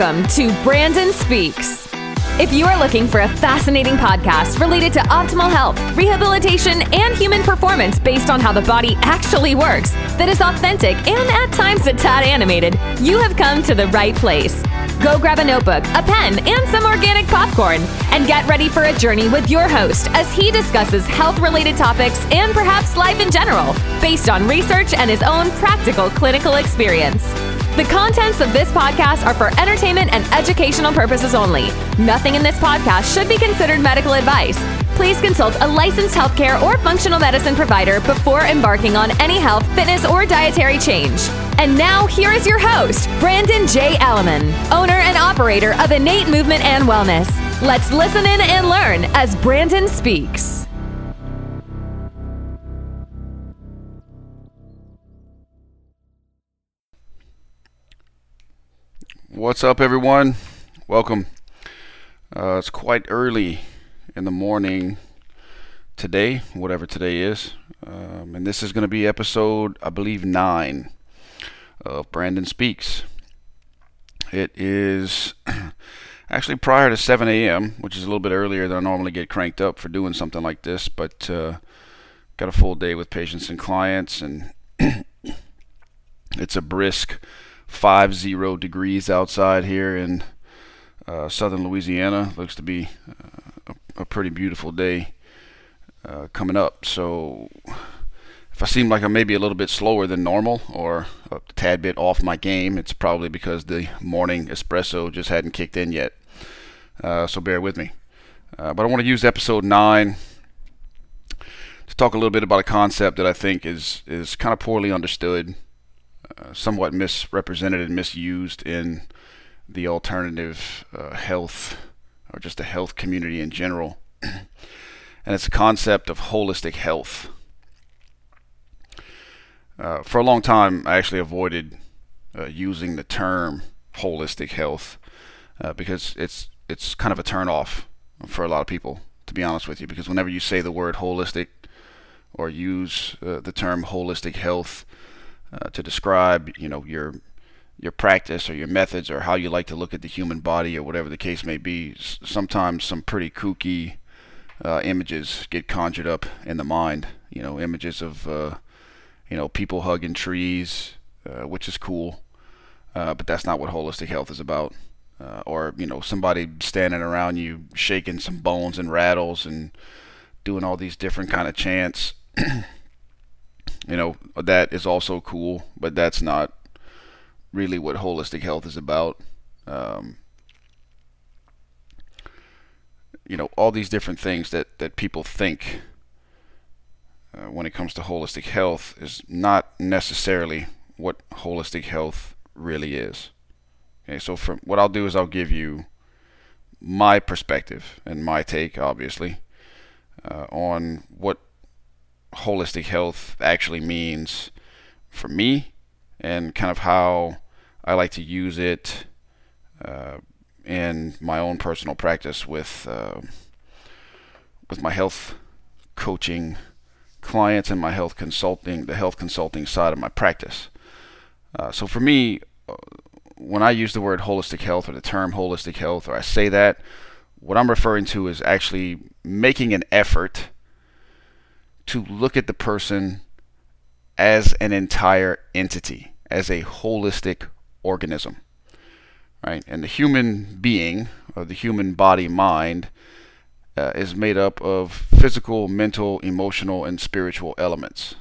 Welcome to Brandon Speaks. If you are looking for a fascinating podcast related to optimal health, rehabilitation, and human performance based on how the body actually works, that is authentic and at times a tad animated, you have come to the right place. Go grab a notebook, a pen, and some organic popcorn, and get ready for a journey with your host as he discusses health related topics and perhaps life in general, based on research and his own practical clinical experience. The contents of this podcast are for entertainment and educational purposes only. Nothing in this podcast should be considered medical advice. Please consult a licensed healthcare or functional medicine provider before embarking on any health, fitness, or dietary change. And now, here is your host, Brandon J. Alleman, owner and operator of Innate Movement and Wellness. Let's listen in and learn as Brandon speaks. What's up, everyone? Welcome. Uh, it's quite early in the morning today, whatever today is. Um, and this is going to be episode, I believe, nine of Brandon Speaks. It is actually prior to 7 a.m., which is a little bit earlier than I normally get cranked up for doing something like this, but uh, got a full day with patients and clients, and it's a brisk five zero degrees outside here in uh, southern Louisiana. Looks to be uh, a, a, pretty beautiful day uh, coming up. So if I seem like I'm maybe a little bit slower than normal or a tad bit off my game, it's probably because the morning espresso just hadn't kicked in yet. Uh, so bear with me. Uh, but I want to use episode nine to talk a little bit about a concept that I think is is kind of poorly understood uh, somewhat misrepresented and misused in the alternative uh, health or just the health community in general. and it's a concept of holistic health. Uh, for a long time, I actually avoided uh, using the term holistic health uh, because it's it's kind of a turnoff for a lot of people, to be honest with you. Because whenever you say the word holistic or use the term holistic health, uh, to describe, you know, your your practice or your methods or how you like to look at the human body or whatever the case may be. Sometimes some pretty kooky uh, images get conjured up in the mind. You know, images of uh, you know people hugging trees, uh, which is cool, uh, but that's not what holistic health is about. Uh, or you know somebody standing around you shaking some bones and rattles and doing all these different kind of chants you know that is also cool but that's not really what holistic health is about. Um, you know all these different things that that people think uh, when it comes to holistic health is not necessarily what holistic health really is. Okay so from what I'll do is I'll give you my perspective and my take obviously uh, on what holistic health actually means for me and kind of how I like to use it uh, in my own personal practice with uh, with my health coaching clients and my health consulting the health consulting side of my practice. Uh, so for me, uh, when I use the word holistic health or the term holistic health, or I say that, what I'm referring to is actually making an effort to look at the person as an entire entity, as a holistic organism. Right? And the human being, or the human body mind, uh, is made up of physical, mental, emotional, and spiritual elements.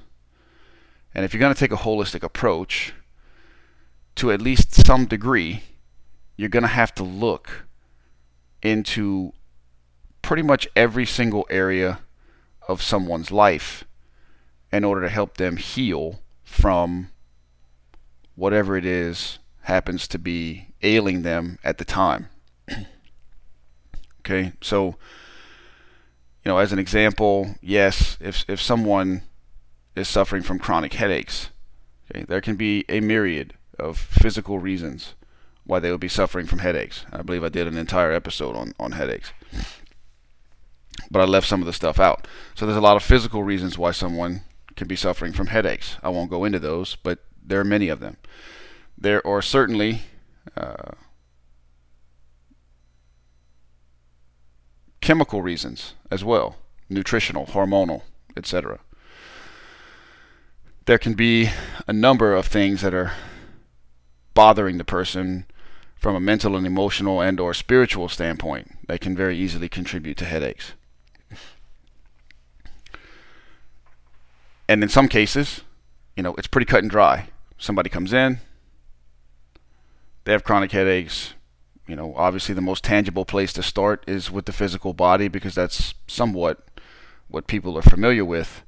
And if you're going to take a holistic approach, to at least some degree, you're going to have to look into pretty much every single area of someone's life in order to help them heal from whatever it is happens to be ailing them at the time. okay, so you know, as an example, yes, if if someone is suffering from chronic headaches, okay, there can be a myriad of physical reasons why they would be suffering from headaches. I believe I did an entire episode on, on headaches but I left some of the stuff out. So there's a lot of physical reasons why someone can be suffering from headaches. I won't go into those, but there are many of them. There are certainly uh, chemical reasons as well, nutritional, hormonal, etc. There can be a number of things that are bothering the person from a mental and emotional and or spiritual standpoint that can very easily contribute to headaches. And in some cases, you know, it's pretty cut and dry. Somebody comes in, they have chronic headaches. You know, obviously the most tangible place to start is with the physical body because that's somewhat what people are familiar with.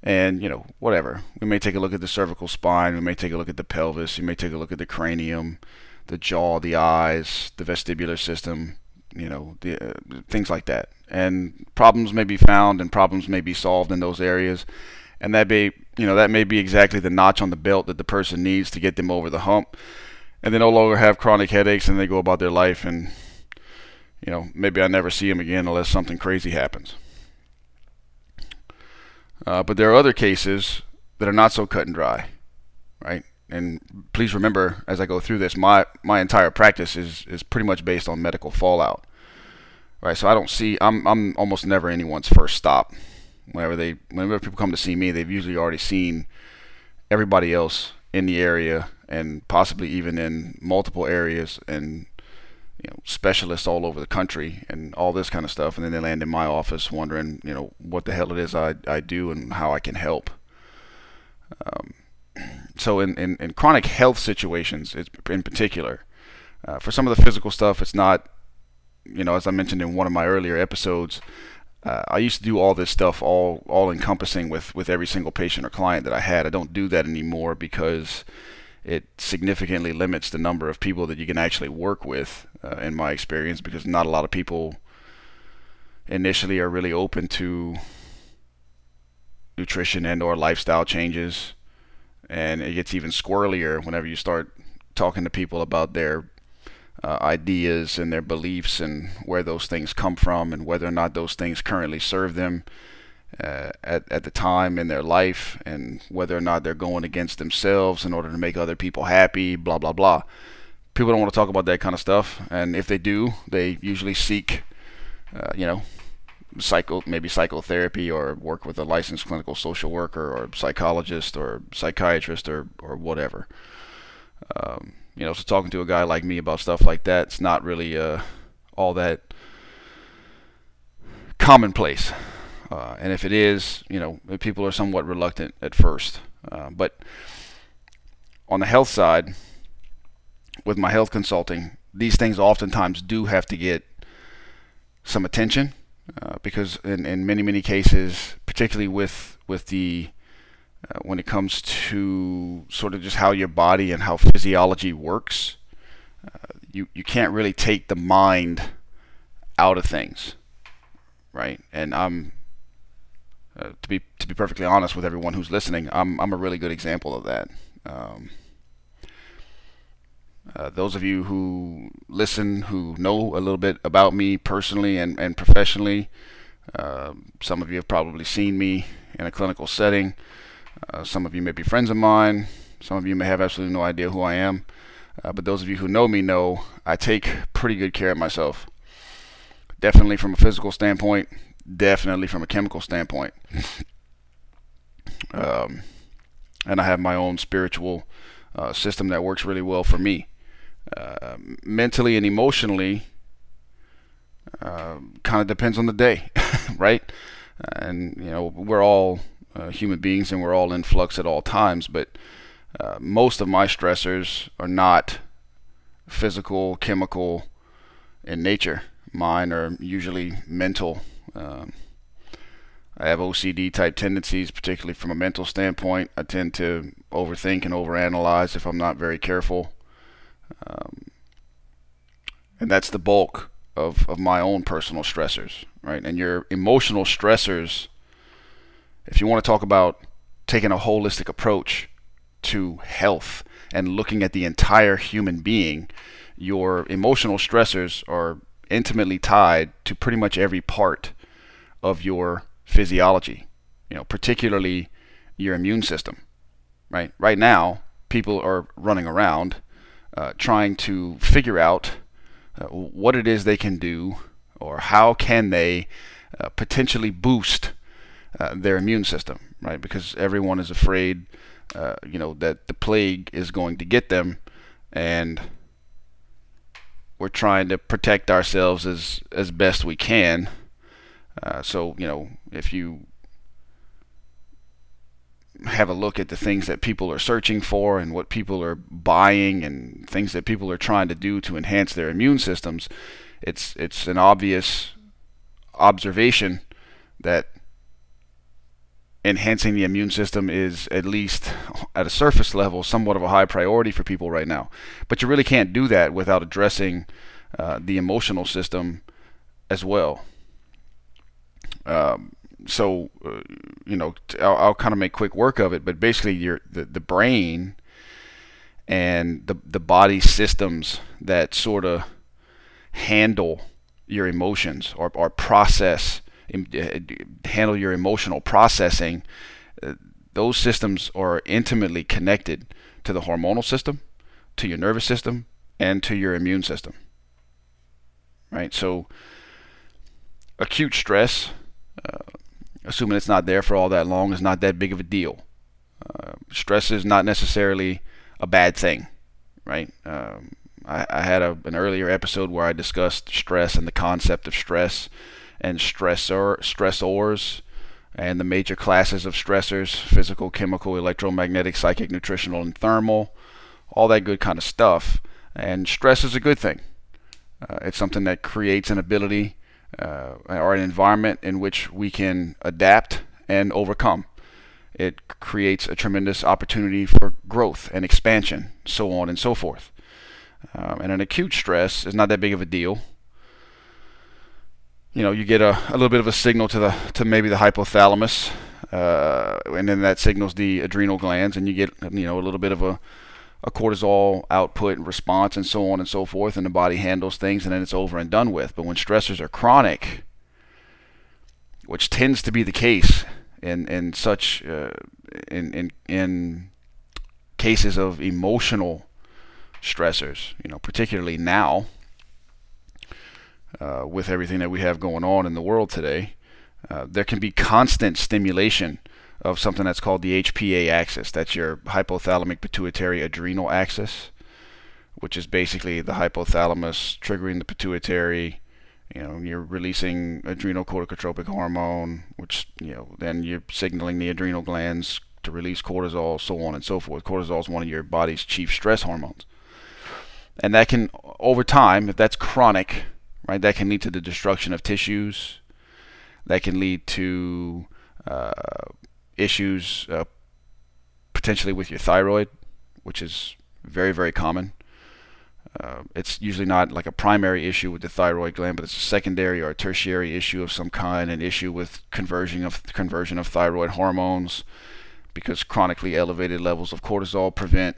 And, you know, whatever. We may take a look at the cervical spine, we may take a look at the pelvis, we may take a look at the cranium, the jaw, the eyes, the vestibular system, you know, the, uh, things like that. And problems may be found and problems may be solved in those areas. And that may, you know, that may be exactly the notch on the belt that the person needs to get them over the hump. And they no longer have chronic headaches and they go about their life and, you know, maybe I never see them again unless something crazy happens. Uh, but there are other cases that are not so cut and dry, right? And please remember, as I go through this, my my entire practice is is pretty much based on medical fallout, right? So I don't see I'm I'm almost never anyone's first stop. Whenever they whenever people come to see me, they've usually already seen everybody else in the area and possibly even in multiple areas and you know specialists all over the country and all this kind of stuff. And then they land in my office wondering you know what the hell it is I, I do and how I can help. Um, so in, in, in, chronic health situations in particular uh, for some of the physical stuff it's not you know as I mentioned in one of my earlier episodes uh, I used to do all this stuff all all encompassing with with every single patient or client that I had. I don't do that anymore because it significantly limits the number of people that you can actually work with, uh, in my experience, because not a lot of people initially are really open to nutrition and or lifestyle changes. And it gets even squirrelier whenever you start talking to people about their uh, ideas and their beliefs and where those things come from and whether or not those things currently serve them uh, at, at the time in their life and whether or not they're going against themselves in order to make other people happy, blah, blah, blah. People don't want to talk about that kind of stuff. And if they do, they usually seek, uh, you know, psycho maybe psychotherapy or work with a licensed clinical social worker or psychologist or psychiatrist or, or whatever. Um, you know, so talking to a guy like me about stuff like that, it's not really uh, all that commonplace. Uh, and if it is, you know, people are somewhat reluctant at first. Uh, but on the health side, with my health consulting, these things oftentimes do have to get some attention uh, because in, in many many cases, particularly with with the uh, when it comes to sort of just how your body and how physiology works, uh, you you can't really take the mind out of things, right? And I'm uh, to be to be perfectly honest with everyone who's listening, I'm I'm a really good example of that. Um, uh, those of you who listen, who know a little bit about me personally and, and professionally, uh, some of you have probably seen me in a clinical setting. Uh, some of you may be friends of mine. Some of you may have absolutely no idea who I am. Uh, but those of you who know me know I take pretty good care of myself. Definitely from a physical standpoint, definitely from a chemical standpoint. um, and I have my own spiritual uh, system that works really well for me. Uh, mentally and emotionally, uh, kind of depends on the day, right? And you know, we're all uh, human beings and we're all in flux at all times. But uh, most of my stressors are not physical, chemical in nature. Mine are usually mental um, I have OCD type tendencies, particularly from a mental standpoint. I tend to overthink and overanalyze if I'm not very careful. Um, and that's the bulk of, of my own personal stressors, right? And your emotional stressors, if you want to talk about taking a holistic approach to health and looking at the entire human being, your emotional stressors are intimately tied to pretty much every part of your physiology, you know, particularly your immune system, right? Right now, people are running around uh, trying to figure out uh, what it is they can do or how can they uh, potentially boost uh, their immune system, right? Because everyone is afraid, uh, you know, that the plague is going to get them, and we're trying to protect ourselves as as best we can. Uh, so you know, if you have a look at the things that people are searching for and what people are buying and things that people are trying to do to enhance their immune systems, it's it's an obvious observation that enhancing the immune system is at least at a surface level somewhat of a high priority for people right now. But you really can't do that without addressing uh, the emotional system as well. Um, so uh, you know I'll, I'll kind of make quick work of it but basically your the, the brain and the the body systems that sort of handle your emotions or, or process handle your emotional processing uh, those systems are intimately connected to the hormonal system to your nervous system and to your immune system right so acute stress uh, assuming it's not there for all that long, is not that big of a deal. Uh, stress is not necessarily a bad thing, right? Um, I, I, had a, an earlier episode where I discussed stress and the concept of stress and stressor stressors and the major classes of stressors: physical, chemical, electromagnetic, psychic, nutritional, and thermal. All that good kind of stuff. And stress is a good thing. Uh, it's something that creates an ability uh, or an environment in which we can adapt and overcome. It creates a tremendous opportunity for growth and expansion, so on and so forth. Um, and an acute stress is not that big of a deal. You know, you get a, a little bit of a signal to the to maybe the hypothalamus, uh, and then that signals the adrenal glands, and you get you know a little bit of a a cortisol output and response and so on and so forth, and the body handles things and then it's over and done with. But when stressors are chronic, which tends to be the case in in such uh, in in in cases of emotional stressors, you know, particularly now uh, with everything that we have going on in the world today, uh, there can be constant stimulation of something that's called the HPA axis. That's your hypothalamic pituitary adrenal axis, which is basically the hypothalamus triggering the pituitary. You know, you're releasing adrenal corticotropic hormone, which you know then you're signaling the adrenal glands to release cortisol, so on and so forth. Cortisol is one of your body's chief stress hormones, and that can, over time, if that's chronic, right, that can lead to the destruction of tissues. That can lead to uh, issues uh, potentially with your thyroid, which is very, very common. Uh, it's usually not like a primary issue with the thyroid gland, but it's a secondary or a tertiary issue of some kind, an issue with conversion of conversion of thyroid hormones, because chronically elevated levels of cortisol prevent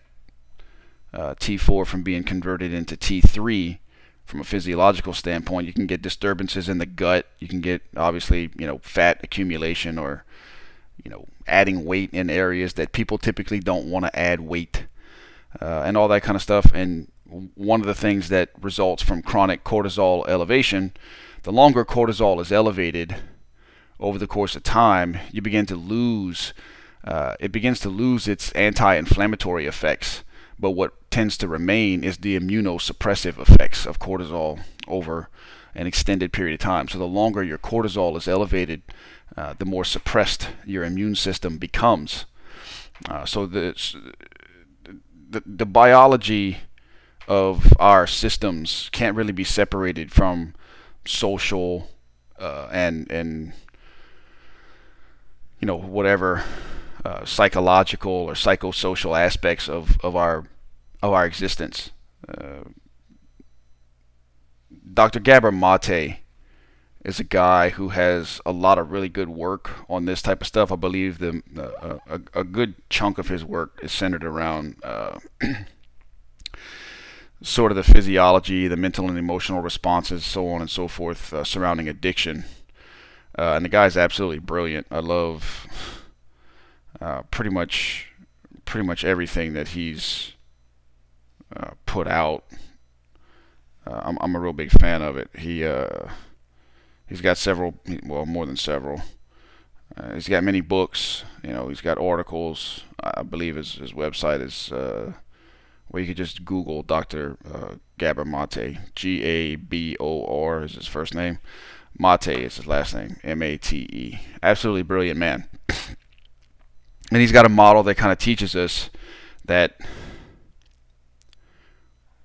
uh, T4 from being converted into T3. From a physiological standpoint, you can get disturbances in the gut. You can get obviously, you know, fat accumulation or you know, adding weight in areas that people typically don't want to add weight, uh, and all that kind of stuff. And one of the things that results from chronic cortisol elevation, the longer cortisol is elevated over the course of time, you begin to lose. Uh, it begins to lose its anti-inflammatory effects, but what tends to remain is the immunosuppressive effects of cortisol over an extended period of time. So the longer your cortisol is elevated, uh, the more suppressed your immune system becomes. Uh, so the, the the biology of our systems can't really be separated from social uh, and and you know whatever uh, psychological or psychosocial aspects of, of our of our existence. Uh, Dr. Gabor Mate is a guy who has a lot of really good work on this type of stuff. I believe the uh, a, a, good chunk of his work is centered around uh, sort of the physiology, the mental and emotional responses, so on and so forth, uh, surrounding addiction. Uh, and the guy's absolutely brilliant. I love uh, pretty much pretty much everything that he's uh, put out. I'm I'm a real big fan of it. He he's got several, well, more than several. Uh, he's got many books. You know, he's got articles. I believe his his website is uh, where you could just Google Dr. Uh, Gabor Mate. G A B O R is his first name. Mate is his last name. M A T E. Absolutely brilliant man. and he's got a model that kind of teaches us that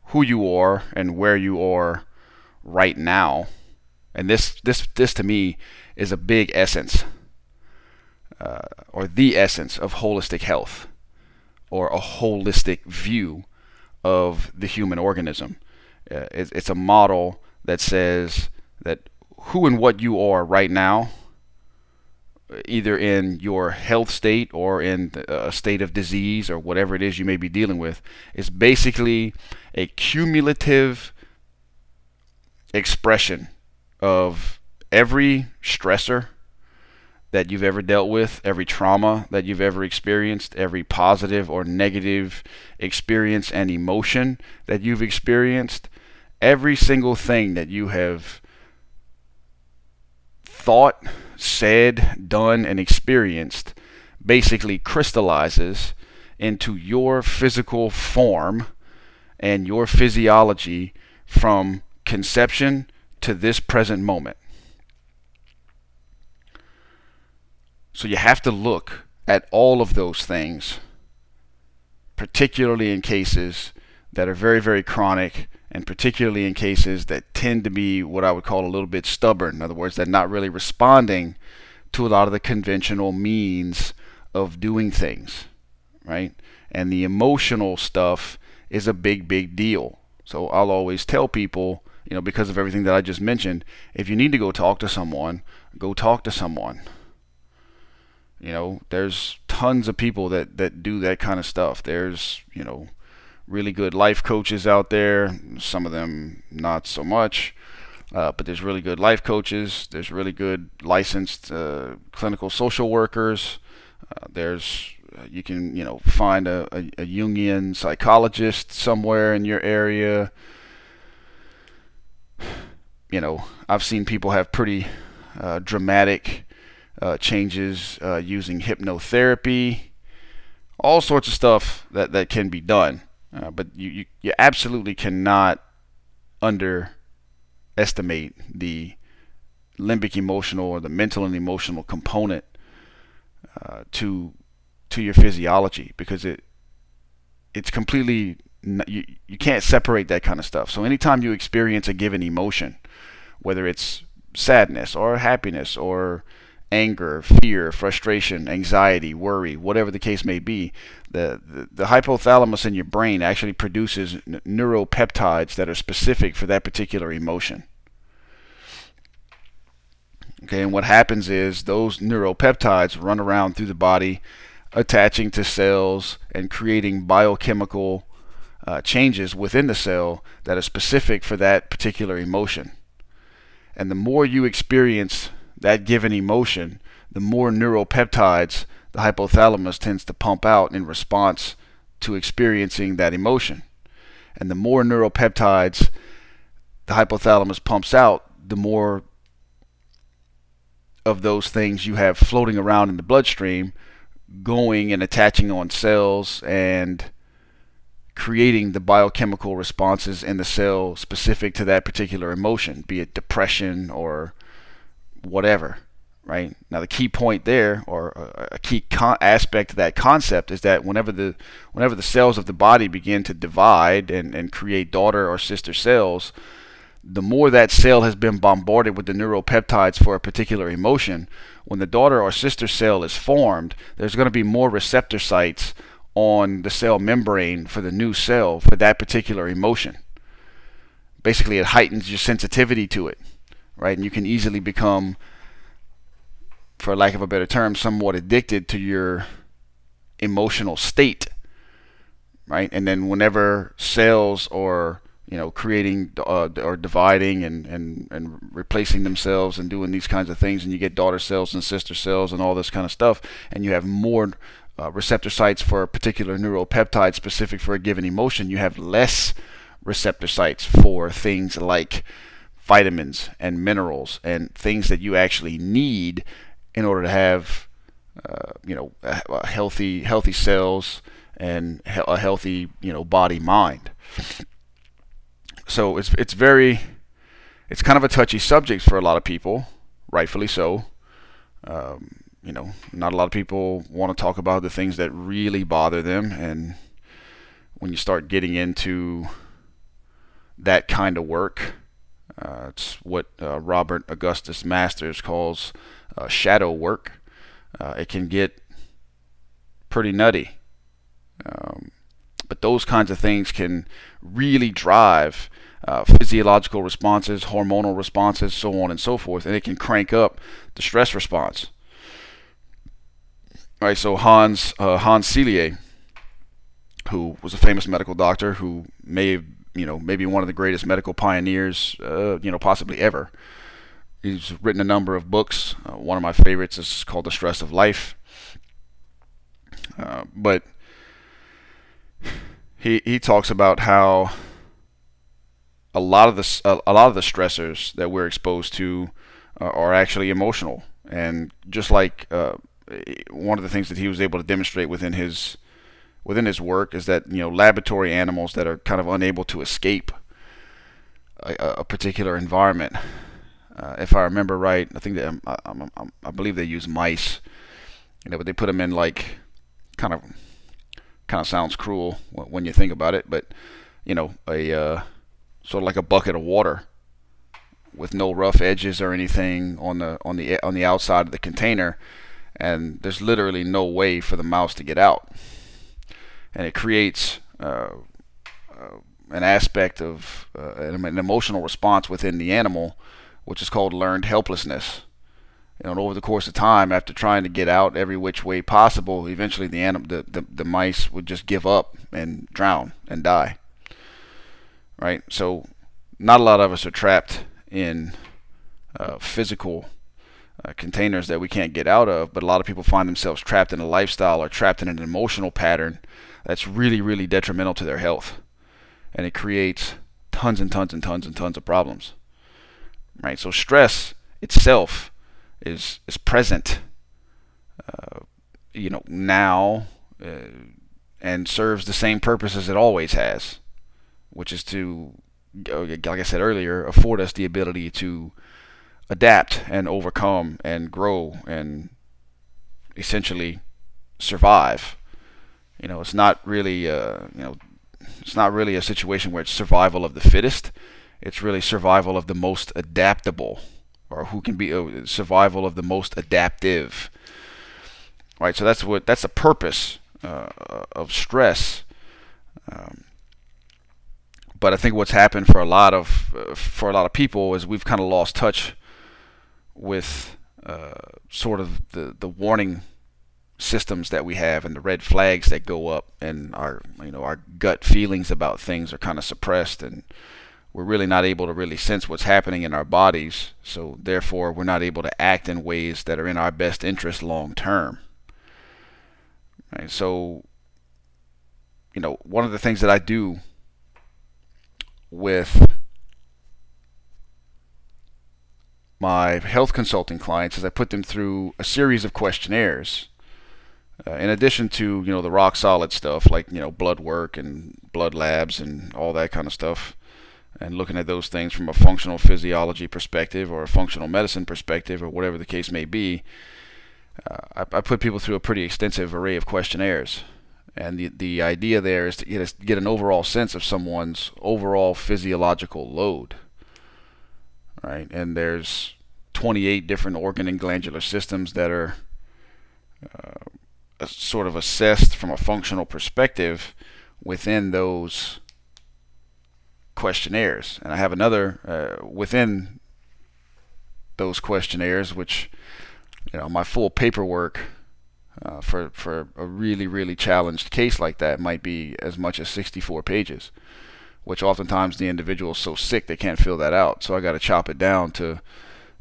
who you are and where you are right now. And this this this to me is a big essence uh, or the essence of holistic health or a holistic view of the human organism. Uh, it's, it's a model that says that who and what you are right now, either in your health state or in uh, a state of disease or whatever it is you may be dealing with, is basically a cumulative expression of every stressor that you've ever dealt with, every trauma that you've ever experienced, every positive or negative experience and emotion that you've experienced, every single thing that you have thought, said, done, and experienced basically crystallizes into your physical form and your physiology from conception to this present moment. So you have to look at all of those things, particularly in cases that are very, very chronic, and particularly in cases that tend to be what I would call a little bit stubborn. In other words, they're not really responding to a lot of the conventional means of doing things, right? And the emotional stuff is a big, big deal. So I'll always tell people, you know, because of everything that I just mentioned, if you need to go talk to someone, go talk to someone. You know, there's tons of people that, that do that kind of stuff. There's, you know, really good life coaches out there, some of them not so much. Uh, but there's really good life coaches. There's really good licensed uh, clinical social workers. Uh, there's uh, you can you know find a, a, a, Jungian psychologist somewhere in your area. You know, I've seen people have pretty uh, dramatic uh, changes using hypnotherapy, all sorts of stuff that, that can be done. Uh, but you, you, you absolutely cannot underestimate the limbic emotional or the mental and emotional component uh, to to your physiology because it it's completely you, you can't separate that kind of stuff. So anytime you experience a given emotion, whether it's sadness or happiness or anger, fear, frustration, anxiety, worry, whatever the case may be, the, the, hypothalamus in your brain actually produces n- neuropeptides that are specific for that particular emotion. Okay, and what happens is those neuropeptides run around through the body, attaching to cells and creating biochemical uh, changes within the cell that are specific for that particular emotion. And the more you experience that given emotion, the more neuropeptides the hypothalamus tends to pump out in response to experiencing that emotion. And the more neuropeptides the hypothalamus pumps out, the more of those things you have floating around in the bloodstream going and attaching on cells and creating the biochemical responses in the cell specific to that particular emotion, be it depression or whatever, right? Now the key point there, or a key con- aspect of that concept, is that whenever the whenever the cells of the body begin to divide and, and create daughter or sister cells, the more that cell has been bombarded with the neuropeptides for a particular emotion, when the daughter or sister cell is formed, there's going to be more receptor sites on the cell membrane for the new cell for that particular emotion. Basically, it heightens your sensitivity to it right? And you can easily become, for lack of a better term, somewhat addicted to your emotional state, right? And then whenever cells or you know creating uh, or dividing and, and and replacing themselves and doing these kinds of things and you get daughter cells and sister cells and all this kind of stuff and you have more uh, receptor sites for a particular neuropeptide specific for a given emotion you have less receptor sites for things like vitamins and minerals and things that you actually need in order to have uh, you know a, a healthy healthy cells and he- a healthy you know body mind. So it's it's very it's kind of a touchy subject for a lot of people rightfully so. Um, you know not a lot of people want to talk about the things that really bother them and when you start getting into that kind of work uh, it's what uh, Robert Augustus Masters calls uh, shadow work. Uh, it can get pretty nutty. Um, but those kinds of things can really drive uh, physiological responses, hormonal responses, so on and so forth, and it can crank up the stress response. All right, so Hans uh, Hans Selye, who was a famous medical doctor who may you know, maybe one of the greatest medical pioneers, uh, you know, possibly ever. He's written a number of books. Uh, one of my favorites is called The Stress of Life. Uh, but he he talks about how a lot of the a, lot of the stressors that we're exposed to uh, are actually emotional, and just like uh, one of the things that he was able to demonstrate within his within his work is that you know laboratory animals that are kind of unable to escape a, a particular environment. Uh, if I remember right, I think um, I, I, I, believe they use mice. You know, but they put them in like kind of kind of sounds cruel when you think about it, but you know, a uh, sort of like a bucket of water with no rough edges or anything on the on the on the outside of the container, and there's literally no way for the mouse to get out and it creates uh, uh, an aspect of uh, an emotional response within the animal, which is called learned helplessness. And over the course of time, after trying to get out every which way possible, eventually the anim- the, the, the mice would just give up and drown and die. Right? So, not a lot of us are trapped in uh, physical uh, containers that we can't get out of, but a lot of people find themselves trapped in a lifestyle or trapped in an emotional pattern that's really, really detrimental to their health. And it creates tons and tons and tons and tons of problems. Right? So stress itself is is present, uh, you know, now, uh, and serves the same purpose as it always has, which is to, like I said earlier, afford us the ability to adapt and overcome and grow and essentially survive you know, it's not really, uh, you know, it's not really a situation where it's survival of the fittest. It's really survival of the most adaptable, or who can be uh, survival of the most adaptive. Right. So that's what that's the purpose uh, of stress. Um, but I think what's happened for a lot of uh, for a lot of people is we've kind of lost touch with uh, sort of the the warning systems that we have and the red flags that go up and our you know our gut feelings about things are kind of suppressed and we're really not able to really sense what's happening in our bodies so therefore we're not able to act in ways that are in our best interest long term. Right so you know one of the things that I do with my health consulting clients is I put them through a series of questionnaires uh, in addition to you know the rock solid stuff like you know blood work and blood labs and all that kind of stuff, and looking at those things from a functional physiology perspective or a functional medicine perspective or whatever the case may be, uh, I, I, put people through a pretty extensive array of questionnaires. And the, the idea there is to get, a, get an overall sense of someone's overall physiological load. Right? And there's 28 different organ and glandular systems that are uh, sort of assessed from a functional perspective within those questionnaires. And I have another uh, within those questionnaires, which you know my full paperwork uh, for for a really really challenged case like that might be as much as 64 pages, which oftentimes the individual is so sick they can't fill that out. So I got to chop it down to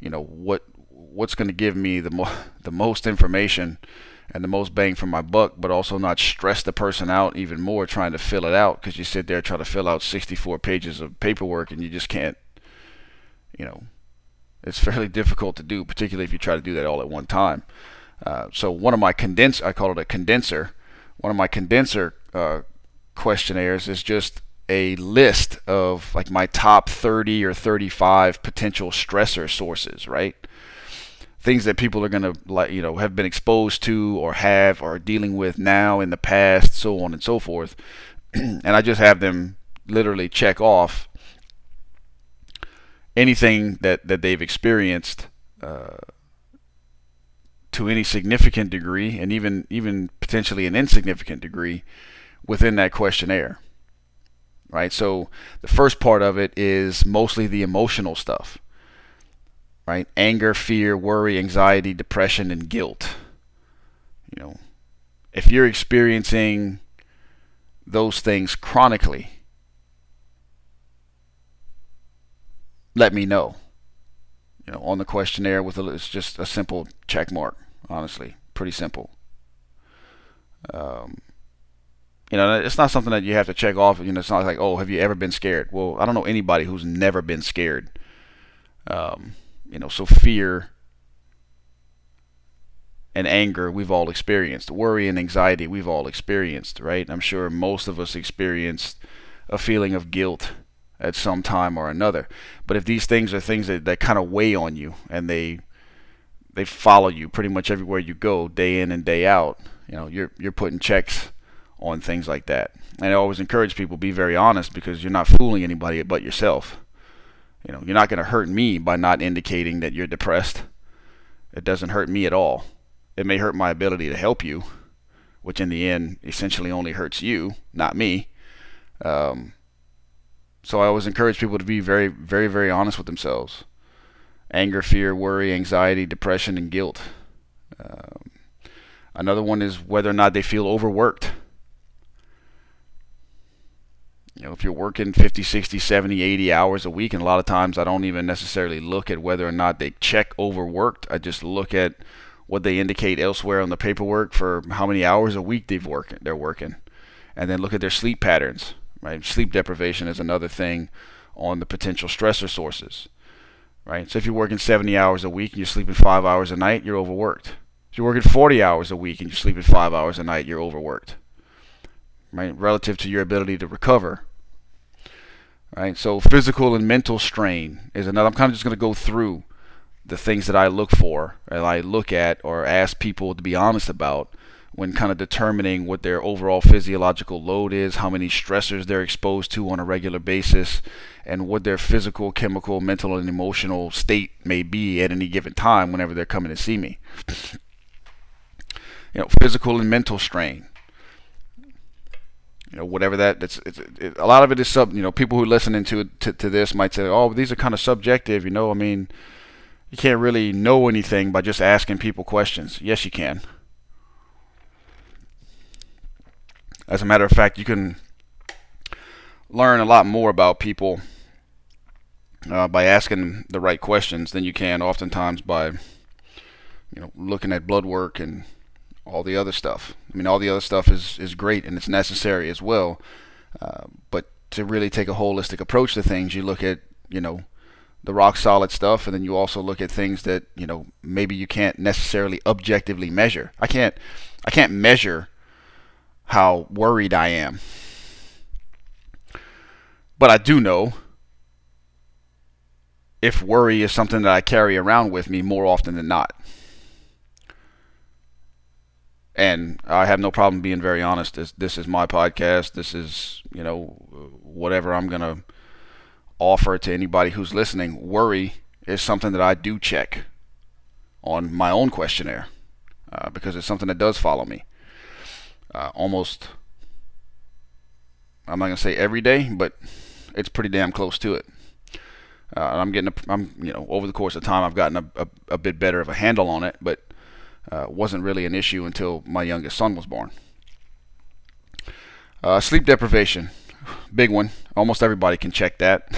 you know what what's going to give me the mo- the most information and the most bang for my buck, but also not stress the person out even more trying to fill it out because you sit there trying to fill out 64 pages of paperwork and you just can't, you know, it's fairly difficult to do, particularly if you try to do that all at one time. Uh, so one of my condense, I call it a condenser. One of my condenser uh, questionnaires is just a list of like my top 30 or 35 potential stressor sources, right? Things that people are going to like, you know, have been exposed to or have or dealing with now in the past, so on and so forth. and I just have them literally check off anything that, that they've experienced uh, to any significant degree and even even potentially an insignificant degree within that questionnaire right? So the first part of it is mostly the emotional stuff, right? Anger, fear, worry, anxiety, depression, and guilt. You know, if you're experiencing those things chronically, let me know. You know, on the questionnaire with a, it's just a simple check mark. Honestly, pretty simple. Um, you know, it's not something that you have to check off. You know, it's not like, oh, have you ever been scared? Well, I don't know anybody who's never been scared. Um, you know, so fear and anger we've all experienced. Worry and anxiety we've all experienced, right? I'm sure most of us experienced a feeling of guilt at some time or another. But if these things are things that, that kind of weigh on you and they they follow you pretty much everywhere you go, day in and day out, you know, you're you're putting checks on things like that. And I always encourage people be very honest because you're not fooling anybody but yourself. You know, you're not going to hurt me by not indicating that you're depressed. It doesn't hurt me at all. It may hurt my ability to help you, which in the end essentially only hurts you, not me. Um, so I always encourage people to be very, very, very honest with themselves. Anger, fear, worry, anxiety, depression, and guilt. Um, another one is whether or not they feel overworked you know, if you're working 50, 60, 70, 80 hours a week, and a lot of times I don't even necessarily look at whether or not they check overworked. I just look at what they indicate elsewhere on the paperwork for how many hours a week they've work, they're working, and then look at their sleep patterns. Right, sleep deprivation is another thing on the potential stressor sources. Right, so if you're working 70 hours a week and you're sleeping five hours a night, you're overworked. If you're working 40 hours a week and you're sleeping five hours a night, you're overworked. Right, relative to your ability to recover right? So physical and mental strain is another. I'm kind of just going to go through the things that I look for and I look at or ask people to be honest about when kind of determining what their overall physiological load is, how many stressors they're exposed to on a regular basis, and what their physical, chemical, mental, and emotional state may be at any given time whenever they're coming to see me. You know, physical and mental strain you know whatever that it's, it's it, a lot of it is sub you know people who listening to, to to this might say oh these are kind of subjective you know i mean you can't really know anything by just asking people questions. Yes you can. As a matter of fact you can learn a lot more about people uh, by asking the right questions than you can oftentimes by you know looking at blood work and all the other stuff. I mean, all the other stuff is, is great and it's necessary as well. Uh, but to really take a holistic approach to things, you look at, you know, the rock solid stuff and then you also look at things that, you know, maybe you can't necessarily objectively measure. I can't I can't measure how worried I am. But I do know if worry is something that I carry around with me more often than not and I have no problem being very honest. This, this is my podcast. This is, you know, whatever I'm going to offer to anybody who's listening. Worry is something that I do check on my own questionnaire uh, because it's something that does follow me. Uh, almost, I'm not going to say every day, but it's pretty damn close to it. Uh, I'm getting, a, I'm, you know, over the course of time, I've gotten a, a, a bit better of a handle on it, but uh, wasn't really an issue until my youngest son was born. Uh, sleep deprivation, big one. Almost everybody can check that.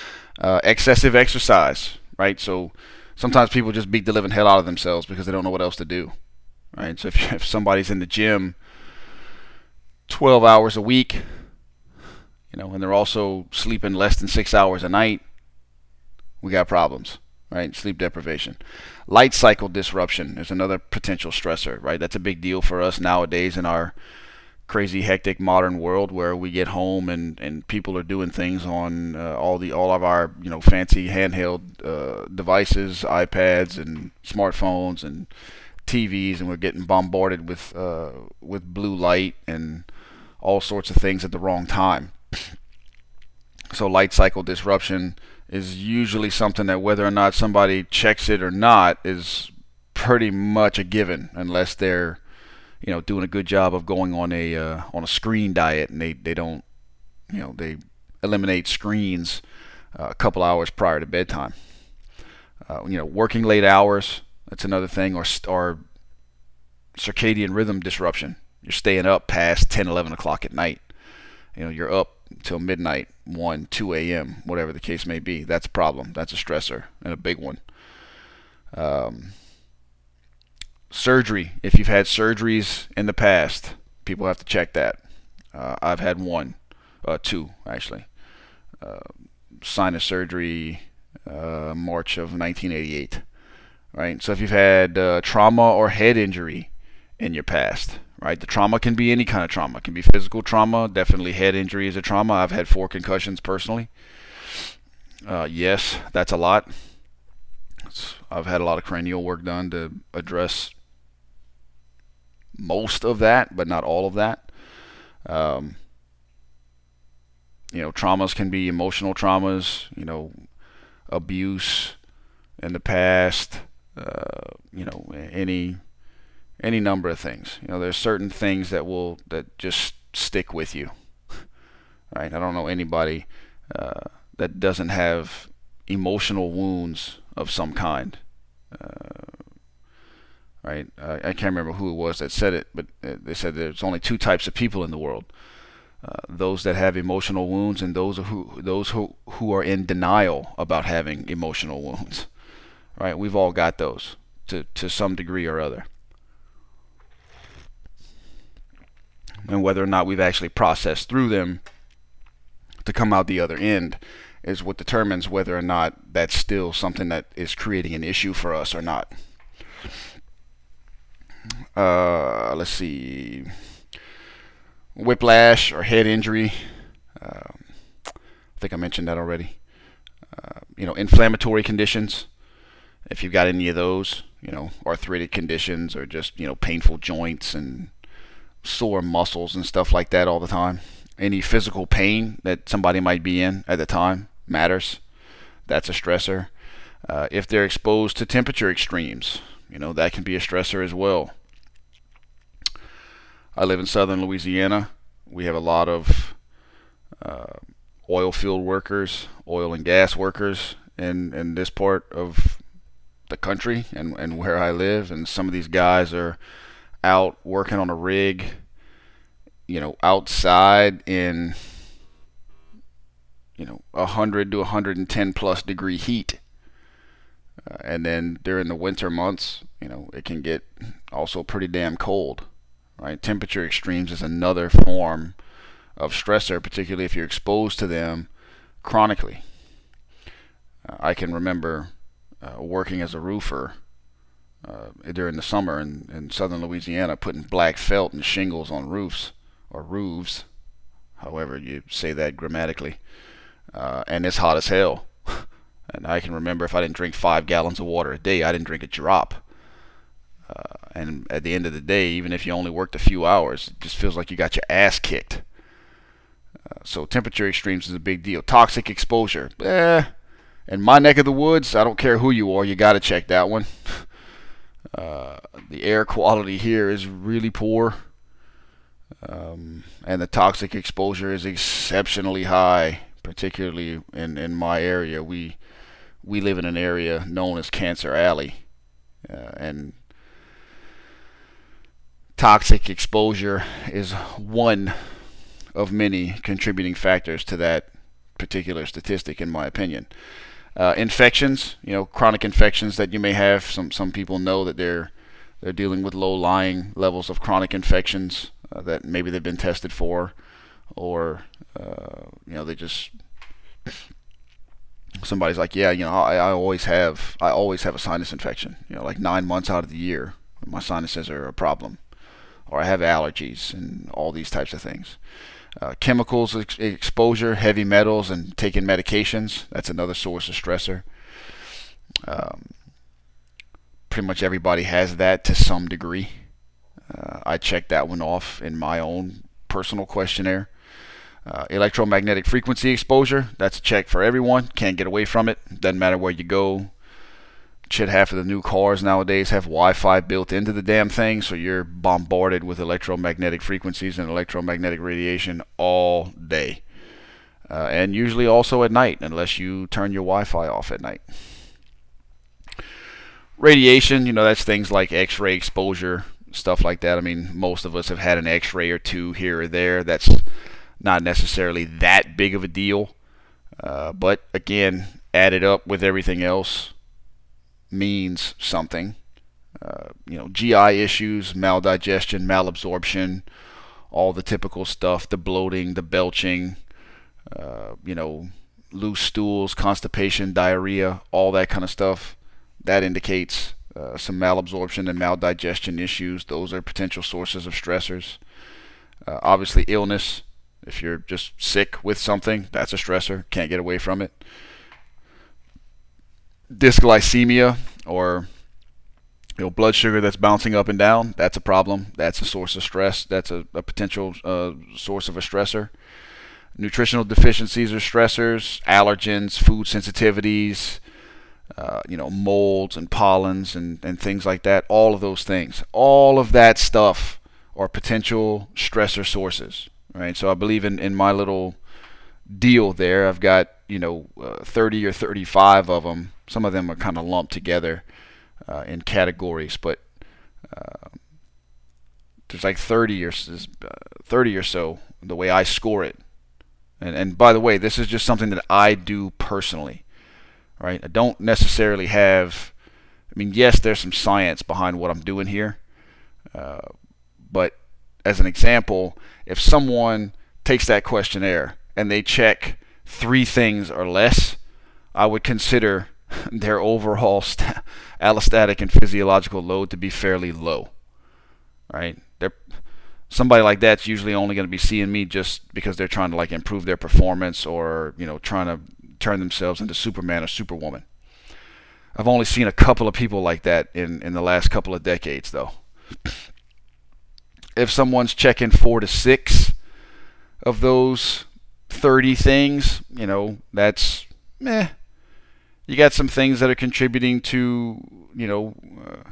uh, excessive exercise, right? So sometimes people just beat the living hell out of themselves because they don't know what else to do, right? So if, if somebody's in the gym 12 hours a week, you know, and they're also sleeping less than six hours a night, we got problems, right? Sleep deprivation. Light cycle disruption is another potential stressor, right? That's a big deal for us nowadays in our crazy hectic modern world where we get home and, and people are doing things on uh, all the all of our you know fancy handheld uh, devices, iPads and smartphones and TVs, and we're getting bombarded with uh, with blue light and all sorts of things at the wrong time. So light cycle disruption is usually something that whether or not somebody checks it or not is pretty much a given unless they're you know doing a good job of going on a uh, on a screen diet and they they don't you know they eliminate screens uh, a couple hours prior to bedtime. Uh, you know working late hours that's another thing or or circadian rhythm disruption. You're staying up past 10 11 o'clock at night. You know you're up till midnight 1 2 a.m whatever the case may be. That's a problem. That's a stressor and a big one. Um, surgery. If you've had surgeries in the past people have to check that. Uh, i've had one uh, two actually. Uh, sinus surgery uh, march of 1988 right? So if you've had uh, trauma or head injury in your past right? The trauma can be any kind of trauma. It can be physical trauma definitely head injury is a trauma. I've had four concussions personally. Uh, yes that's a lot. It's, I've had a lot of cranial work done to address most of that, but not all of that. Um, you know, traumas can be emotional traumas, you know, abuse in the past, uh, you know, any any number of things. You know, there's certain things that will that just stick with you. right? I don't know anybody uh, that doesn't have emotional wounds of some kind. Uh, right? I, I can't remember who it was that said it, but uh, they said there's only two types of people in the world: uh, those that have emotional wounds, and those who those who who are in denial about having emotional wounds. Right? We've all got those to to some degree or other. And whether or not we've actually processed through them to come out the other end is what determines whether or not that's still something that is creating an issue for us or not. Uh, let's see, whiplash or head injury. Uh, I think I mentioned that already. Uh, you know, inflammatory conditions. If you've got any of those, you know, arthritic conditions or just you know painful joints and sore muscles and stuff like that all the time. Any physical pain that somebody might be in at the time matters. That's a stressor. Uh, if they're exposed to temperature extremes, you know, that can be a stressor as well. I live in southern Louisiana. We have a lot of uh, oil field workers, oil and gas workers in, in this part of the country and, and where I live. And some of these guys are out working on a rig, you know, outside in, you know, 100 to 110 plus degree heat uh, and then during the winter months, you know, it can get also pretty damn cold. Right? Temperature extremes is another form of stressor, particularly if you're exposed to them chronically. Uh, I can remember uh, working as a roofer uh, during the summer in, in southern Louisiana, putting black felt and shingles on roofs or roofs, however you say that grammatically. Uh, and it's hot as hell. And I can remember if I didn't drink five gallons of water a day, I didn't drink a drop. Uh, and at the end of the day, even if you only worked a few hours, it just feels like you got your ass kicked. Uh, so temperature extremes is a big deal. Toxic exposure, eh. In my neck of the woods, I don't care who you are, you got to check that one. Uh, the air quality here is really poor, um, and the toxic exposure is exceptionally high, particularly in in my area. We we live in an area known as Cancer Alley, uh, and toxic exposure is one of many contributing factors to that particular statistic, in my opinion. Uh, infections, you know, chronic infections that you may have. Some some people know that they're they're dealing with low-lying levels of chronic infections uh, that maybe they've been tested for, or uh, you know they just somebody's like, yeah, you know, I, I always have I always have a sinus infection. You know, like nine months out of the year, my sinuses are a problem, or I have allergies and all these types of things. Uh, chemicals ex- exposure, heavy metals, and taking medications. That's another source of stressor. Um, pretty much everybody has that to some degree. Uh, I checked that one off in my own personal questionnaire. Uh, electromagnetic frequency exposure, that's a check for everyone. Can't get away from it. Doesn't matter where you go. Shit, half of the new cars nowadays have Wi Fi built into the damn thing, so you're bombarded with electromagnetic frequencies and electromagnetic radiation all day. Uh, and usually also at night, unless you turn your Wi Fi off at night. Radiation, you know, that's things like X ray exposure, stuff like that. I mean, most of us have had an X ray or two here or there. That's not necessarily that big of a deal. Uh, but again, added up with everything else means something. Uh, you know, GI issues, maldigestion, malabsorption, all the typical stuff, the bloating, the belching, uh, you know, loose stools, constipation, diarrhea, all that kind of stuff. That indicates uh, some malabsorption and maldigestion issues. Those are potential sources of stressors. Uh, obviously, illness, if you're just sick with something, that's a stressor. Can't get away from it. Dysglycemia or you know, blood sugar that's bouncing up and down, that's a problem. That's a source of stress. That's a, a potential uh, source of a stressor. Nutritional deficiencies are stressors, allergens, food sensitivities, uh, you know, molds and pollens and, and things like that. All of those things. All of that stuff are potential stressor sources right? So I believe in, in my little deal there, I've got, you know, uh, 30 or 35 of them. Some of them are kind of lumped together uh, in categories, but uh, there's like 30 or uh, 30 or so the way I score it. And, and by the way, this is just something that I do personally, right? I don't necessarily have, I mean, yes, there's some science behind what I'm doing here, uh, but as an example, if someone takes that questionnaire and they check three things or less, I would consider their overall st- allostatic and physiological load to be fairly low. Right? They're, somebody like that's usually only going to be seeing me just because they're trying to like improve their performance or you know trying to turn themselves into Superman or Superwoman. I've only seen a couple of people like that in in the last couple of decades though if someone's checking four to six of those 30 things, you know, that's meh. You got some things that are contributing to, you know, uh,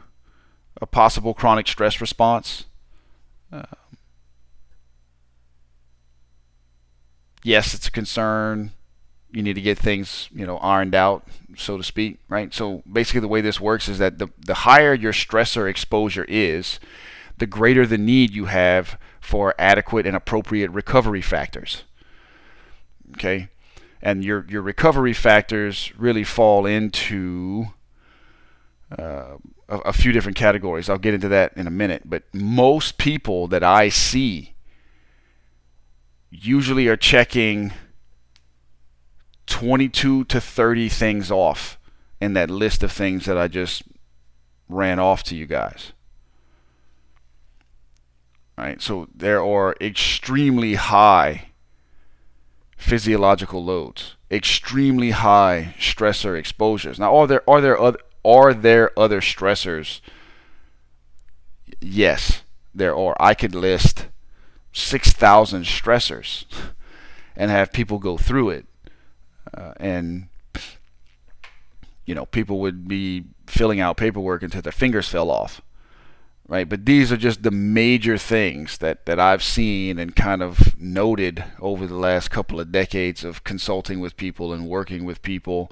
a possible chronic stress response. Uh, yes, it's a concern. You need to get things, you know, ironed out, so to speak, right? So basically, the way this works is that the the higher your stressor exposure is, the greater the need you have for adequate and appropriate recovery factors. Okay? And your, your recovery factors really fall into uh, a, a few different categories. I'll get into that in a minute. But most people that I see usually are checking 22 to 30 things off in that list of things that I just ran off to you guys right? So there are extremely high physiological loads, extremely high stressor exposures. Now, are there are there other are there other stressors? Yes, there are. I could list six thousand stressors and have people go through it, uh, and you know, people would be filling out paperwork until their fingers fell off right? But these are just the major things that, that I've seen and kind of noted over the last couple of decades of consulting with people and working with people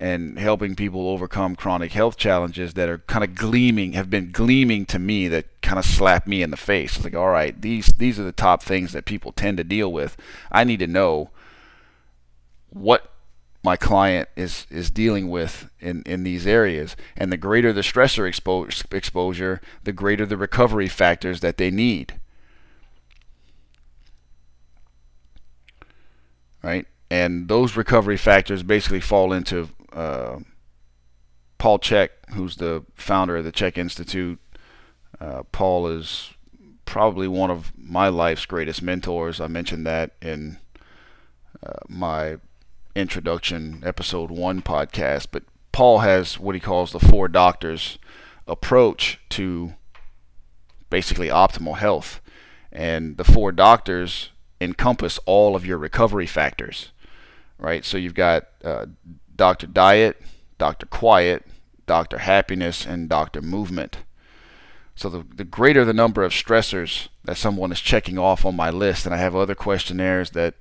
and helping people overcome chronic health challenges that are kind of gleaming, have been gleaming to me that kind of slap me in the face. It's like, all right, these these are the top things that people tend to deal with. I need to know what my client is is dealing with in in these areas and the greater the stressor expo- exposure the greater the recovery factors that they need right And those recovery factors basically fall into uh, Paul Chek, who's the founder of the Chek Institute. Uh, Paul is probably one of my life's greatest mentors. I mentioned that in uh, my introduction, episode one podcast. But Paul has what he calls the four doctors approach to basically optimal health. And the four doctors encompass all of your recovery factors, right? So you've got uh, Dr. Diet, Dr. Quiet, Dr. Happiness, and Dr. Movement. So the, the greater the number of stressors that someone is checking off on my list, and I have other questionnaires that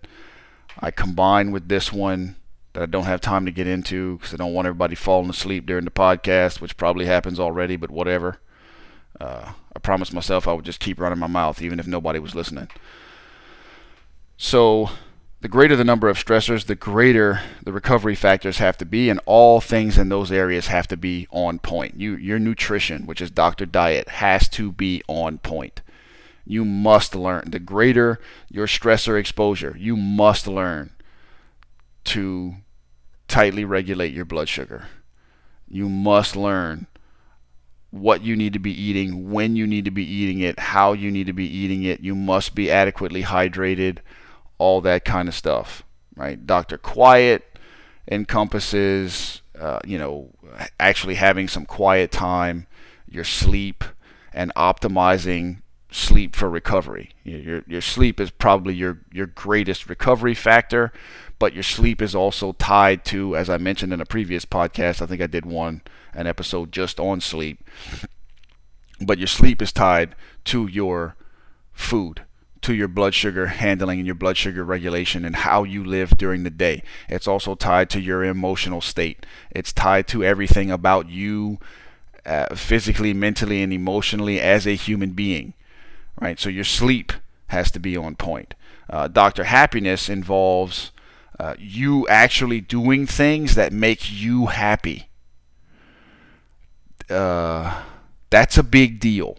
I combine with this one that I don't have time to get into because I don't want everybody falling asleep during the podcast, which probably happens already, but whatever. Uh, I promised myself I would just keep running my mouth even if nobody was listening. So, the greater the number of stressors, the greater the recovery factors have to be, and all things in those areas have to be on point. You, your nutrition, which is Dr. Diet, has to be on point. You must learn. The greater your stressor exposure, you must learn to tightly regulate your blood sugar. You must learn what you need to be eating, when you need to be eating it, how you need to be eating it. You must be adequately hydrated, all that kind of stuff, right? Dr. Quiet encompasses, uh, you know, actually having some quiet time, your sleep, and optimizing sleep for recovery. Your, your sleep is probably your, your greatest recovery factor, but your sleep is also tied to, as I mentioned in a previous podcast, I think I did one, an episode just on sleep. But your sleep is tied to your food, to your blood sugar handling and your blood sugar regulation and how you live during the day. It's also tied to your emotional state. It's tied to everything about you uh, physically, mentally, and emotionally as a human being right? So your sleep has to be on point. Uh, Dr. Happiness involves uh, you actually doing things that make you happy. Uh, that's a big deal.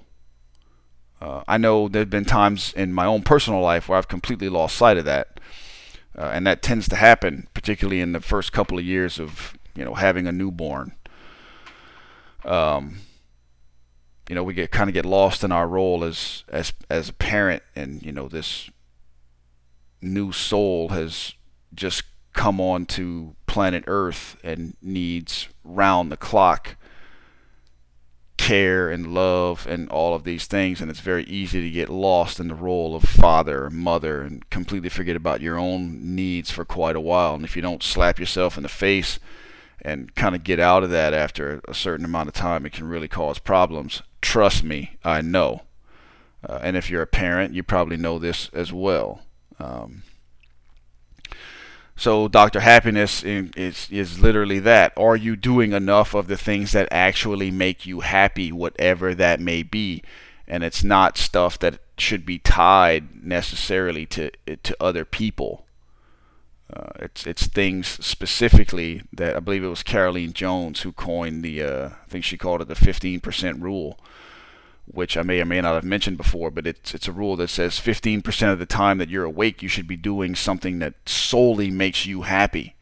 Uh, I know there have been times in my own personal life where I've completely lost sight of that. Uh, and that tends to happen, particularly in the first couple of years of you know having a newborn. Um, you know, we get kind of get lost in our role as as as a parent, and you know, this new soul has just come on to planet Earth and needs round the clock care and love and all of these things and it's very easy to get lost in the role of father or mother and completely forget about your own needs for quite a while and if you don't slap yourself in the face and kind of get out of that after a certain amount of time, it can really cause problems. Trust me, I know. Uh, and if you're a parent, you probably know this as well. Um, so, Dr. Happiness is, is literally that. Are you doing enough of the things that actually make you happy, whatever that may be? And it's not stuff that should be tied necessarily to to other people. Uh, it's it's things specifically that I believe it was Caroline Jones who coined the uh, I think she called it the 15% rule, which I may or may not have mentioned before, but it's it's a rule that says 15% of the time that you're awake you should be doing something that solely makes you happy.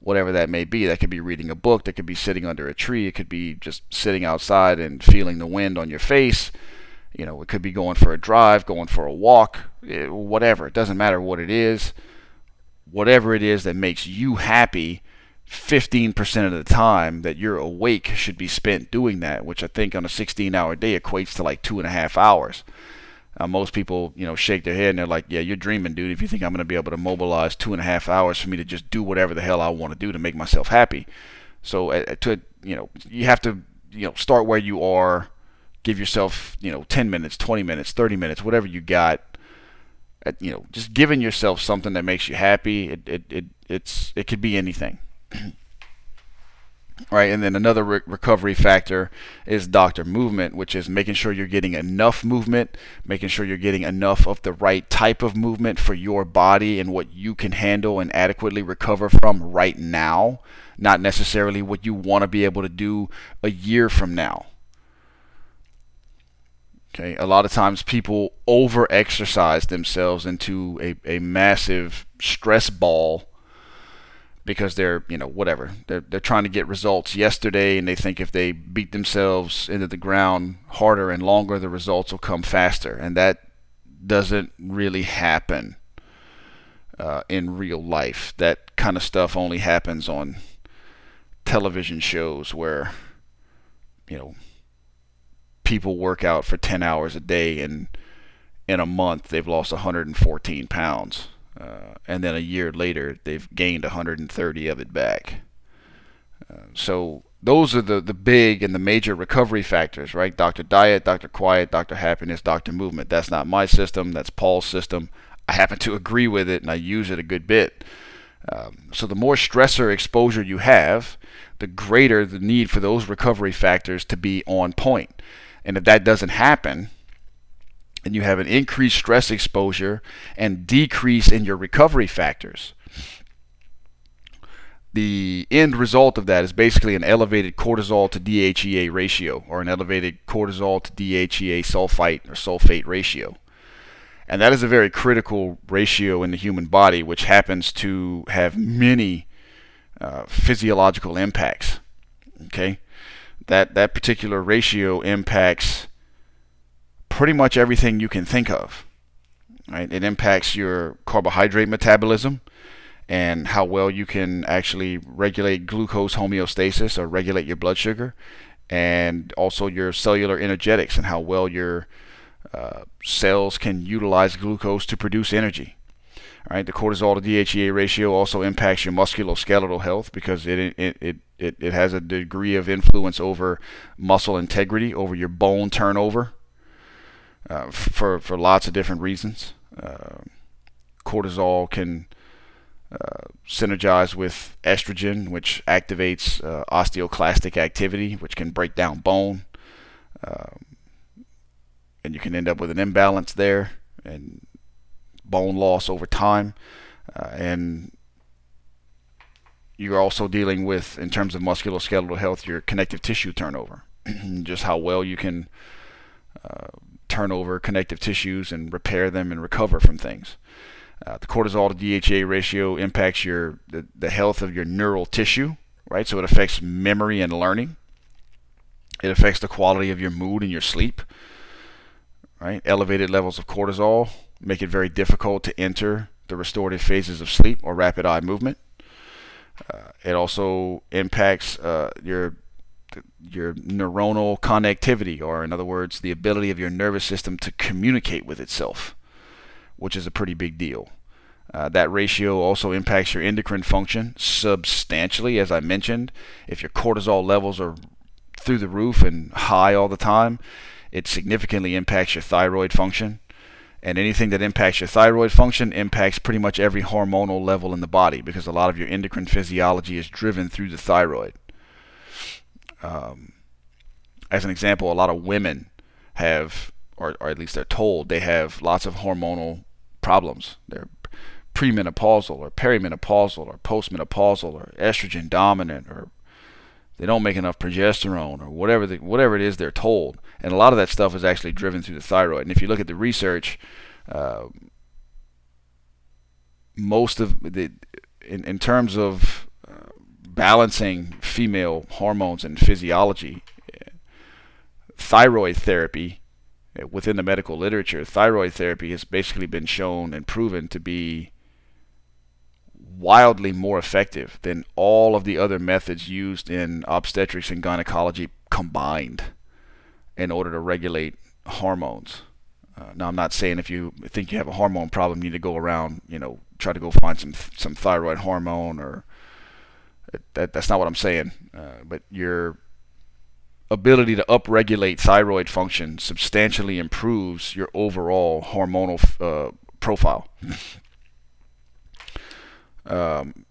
Whatever that may be, that could be reading a book, that could be sitting under a tree, it could be just sitting outside and feeling the wind on your face. You know, it could be going for a drive, going for a walk, eh, whatever. It doesn't matter what it is whatever it is that makes you happy 15% of the time that you're awake should be spent doing that, which I think on a 16 hour day equates to like two and a half hours. Uh, most people, you know, shake their head and they're like, yeah, you're dreaming, dude, if you think I'm going to be able to mobilize two and a half hours for me to just do whatever the hell I want to do to make myself happy. So, uh, to, you know, you have to, you know, start where you are, give yourself, you know, 10 minutes, 20 minutes, 30 minutes, whatever you got, you know, just giving yourself something that makes you happy. It it, it it's it could be anything. right, and then another re- recovery factor is doctor movement, which is making sure you're getting enough movement, making sure you're getting enough of the right type of movement for your body and what you can handle and adequately recover from right now, not necessarily what you want to be able to do a year from now. Okay, a lot of times people over exercise themselves into a, a massive stress ball because they're, you know, whatever. They're, they're trying to get results yesterday and they think if they beat themselves into the ground harder and longer, the results will come faster. And that doesn't really happen uh, in real life. That kind of stuff only happens on television shows where, you know, people work out for 10 hours a day and in a month they've lost 114 pounds. Uh, and then a year later they've gained 130 of it back. Uh, so those are the, the big and the major recovery factors, right? Dr. Diet, Dr. Quiet, Dr. Happiness, Dr. Movement. That's not my system. That's Paul's system. I happen to agree with it and I use it a good bit. Um, so the more stressor exposure you have, the greater the need for those recovery factors to be on point. And if that doesn't happen, and you have an increased stress exposure and decrease in your recovery factors, the end result of that is basically an elevated cortisol to DHEA ratio or an elevated cortisol to DHEA sulfite or sulfate ratio. And that is a very critical ratio in the human body, which happens to have many uh, physiological impacts. Okay, that that particular ratio impacts pretty much everything you can think of. Right? It impacts your carbohydrate metabolism and how well you can actually regulate glucose homeostasis or regulate your blood sugar, and also your cellular energetics and how well your uh, cells can utilize glucose to produce energy. Right, the cortisol to DHEA ratio also impacts your musculoskeletal health because it, it, it, it, it has a degree of influence over muscle integrity, over your bone turnover, uh, for, for lots of different reasons. Uh, cortisol can uh, synergize with estrogen, which activates uh, osteoclastic activity, which can break down bone. Um, and you can end up with an imbalance there. And bone loss over time, uh, and you're also dealing with, in terms of musculoskeletal health, your connective tissue turnover, just how well you can uh, turn over connective tissues and repair them and recover from things. Uh, the cortisol to DHEA ratio impacts your the, the health of your neural tissue, right? So it affects memory and learning. It affects the quality of your mood and your sleep. Right? Elevated levels of cortisol make it very difficult to enter the restorative phases of sleep or rapid eye movement. Uh, it also impacts uh, your your neuronal connectivity, or in other words, the ability of your nervous system to communicate with itself, which is a pretty big deal. Uh, that ratio also impacts your endocrine function substantially, as I mentioned. If your cortisol levels are through the roof and high all the time, it significantly impacts your thyroid function and anything that impacts your thyroid function impacts pretty much every hormonal level in the body because a lot of your endocrine physiology is driven through the thyroid. Um, as an example, a lot of women have, or, or at least they're told, they have lots of hormonal problems. They're premenopausal or perimenopausal or postmenopausal or estrogen dominant or they don't make enough progesterone or whatever the, whatever it is they're told. And a lot of that stuff is actually driven through the thyroid. And if you look at the research, uh, most of the in, in terms of uh, balancing female hormones and physiology, thyroid therapy uh, within the medical literature, thyroid therapy has basically been shown and proven to be wildly more effective than all of the other methods used in obstetrics and gynecology combined in order to regulate hormones. Uh, now, I'm not saying if you think you have a hormone problem, you need to go around, you know, try to go find some some thyroid hormone or that, that's not what I'm saying. Uh, but your ability to upregulate thyroid function substantially improves your overall hormonal uh, profile. Um,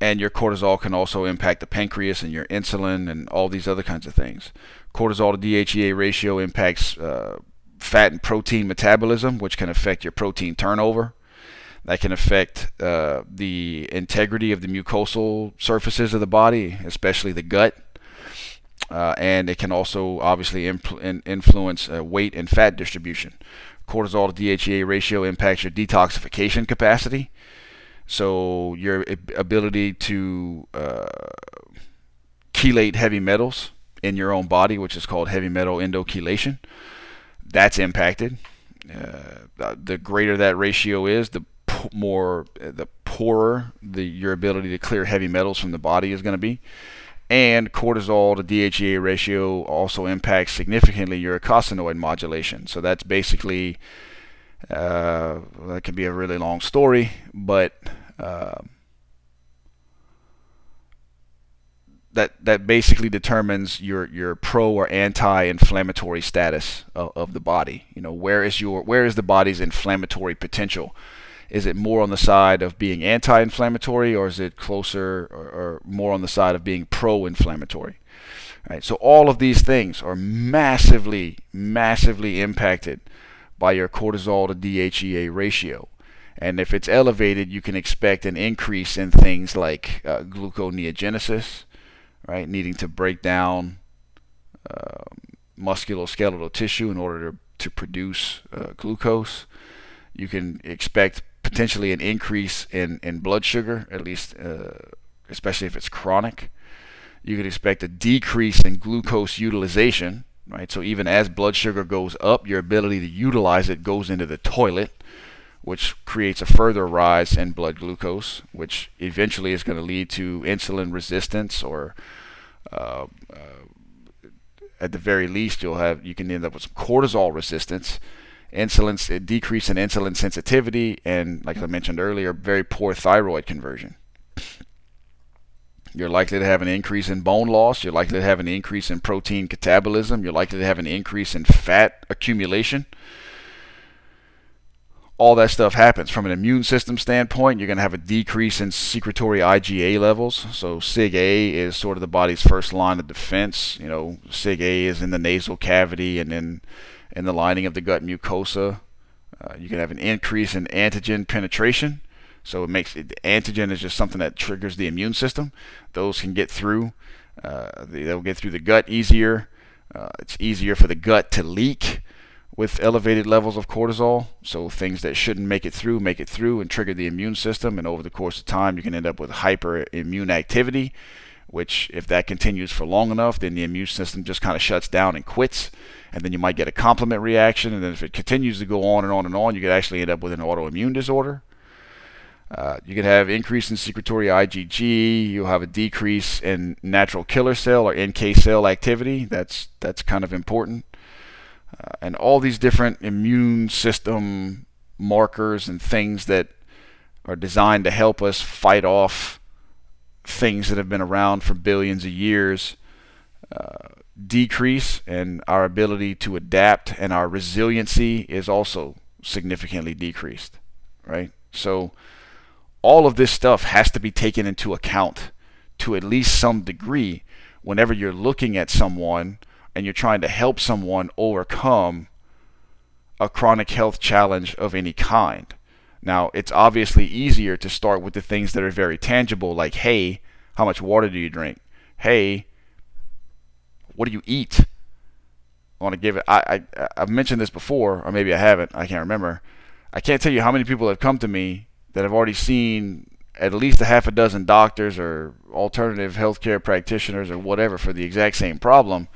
and your cortisol can also impact the pancreas and your insulin and all these other kinds of things. Cortisol to DHEA ratio impacts uh, fat and protein metabolism, which can affect your protein turnover. That can affect uh, the integrity of the mucosal surfaces of the body, especially the gut. uh, and it can also obviously impl- influence uh, weight and fat distribution. Cortisol to DHEA ratio impacts your detoxification capacity, so your ability to uh, chelate heavy metals in your own body, which is called heavy metal endochelation, that's impacted. Uh, the greater that ratio is, the more the poorer the your ability to clear heavy metals from the body is going to be. And cortisol to DHEA ratio also impacts significantly your eicosanoid modulation. So that's basically uh, that can be a really long story, but uh, that that basically determines your your pro or anti-inflammatory status of, of, the body. You know, where is your where is the body's inflammatory potential? Is it more on the side of being anti-inflammatory, or is it closer or, or more on the side of being pro-inflammatory? Right. So all of these things are massively, massively impacted by your cortisol to DHEA ratio. And if it's elevated, you can expect an increase in things like uh, gluconeogenesis, right? Needing to break down uh, musculoskeletal tissue in order to, to produce uh, glucose. You can expect potentially an increase in, in blood sugar, at least, uh, especially if it's chronic. You can expect a decrease in glucose utilization, right? So even as blood sugar goes up, your ability to utilize it goes into the toilet, which creates a further rise in blood glucose, which eventually is going to lead to insulin resistance or uh, uh, at the very least you'll have you can end up with some cortisol resistance insulin decrease in insulin sensitivity and like i mentioned earlier very poor thyroid conversion you're likely to have an increase in bone loss you're likely to have an increase in protein catabolism you're likely to have an increase in fat accumulation all that stuff happens. From an immune system standpoint, you're going to have a decrease in secretory IgA levels. So SIG-A is sort of the body's first line of defense. You know, SIG-A is in the nasal cavity and then in the lining of the gut mucosa. Uh, you can have an increase in antigen penetration. So it makes it, antigen is just something that triggers the immune system. Those can get through. Uh, they'll get through the gut easier. Uh, it's easier for the gut to leak with elevated levels of cortisol. So things that shouldn't make it through make it through and trigger the immune system. And over the course of time, you can end up with hyperimmune activity, which if that continues for long enough, then the immune system just kind of shuts down and quits. And then you might get a complement reaction. And then if it continues to go on and on and on, you could actually end up with an autoimmune disorder. Uh, you can have increase in secretory IgG. You'll have a decrease in natural killer cell or NK cell activity. That's that's kind of important uh, and all these different immune system markers and things that are designed to help us fight off things that have been around for billions of years uh, decrease, and our ability to adapt and our resiliency is also significantly decreased, right? So all of this stuff has to be taken into account to at least some degree whenever you're looking at someone and you're trying to help someone overcome a chronic health challenge of any kind. Now, it's obviously easier to start with the things that are very tangible, like, hey, how much water do you drink? Hey, what do you eat? I want to give it. I, I I've mentioned this before, or maybe I haven't. I can't remember. I can't tell you how many people have come to me that have already seen at least a half a dozen doctors or alternative healthcare practitioners or whatever for the exact same problem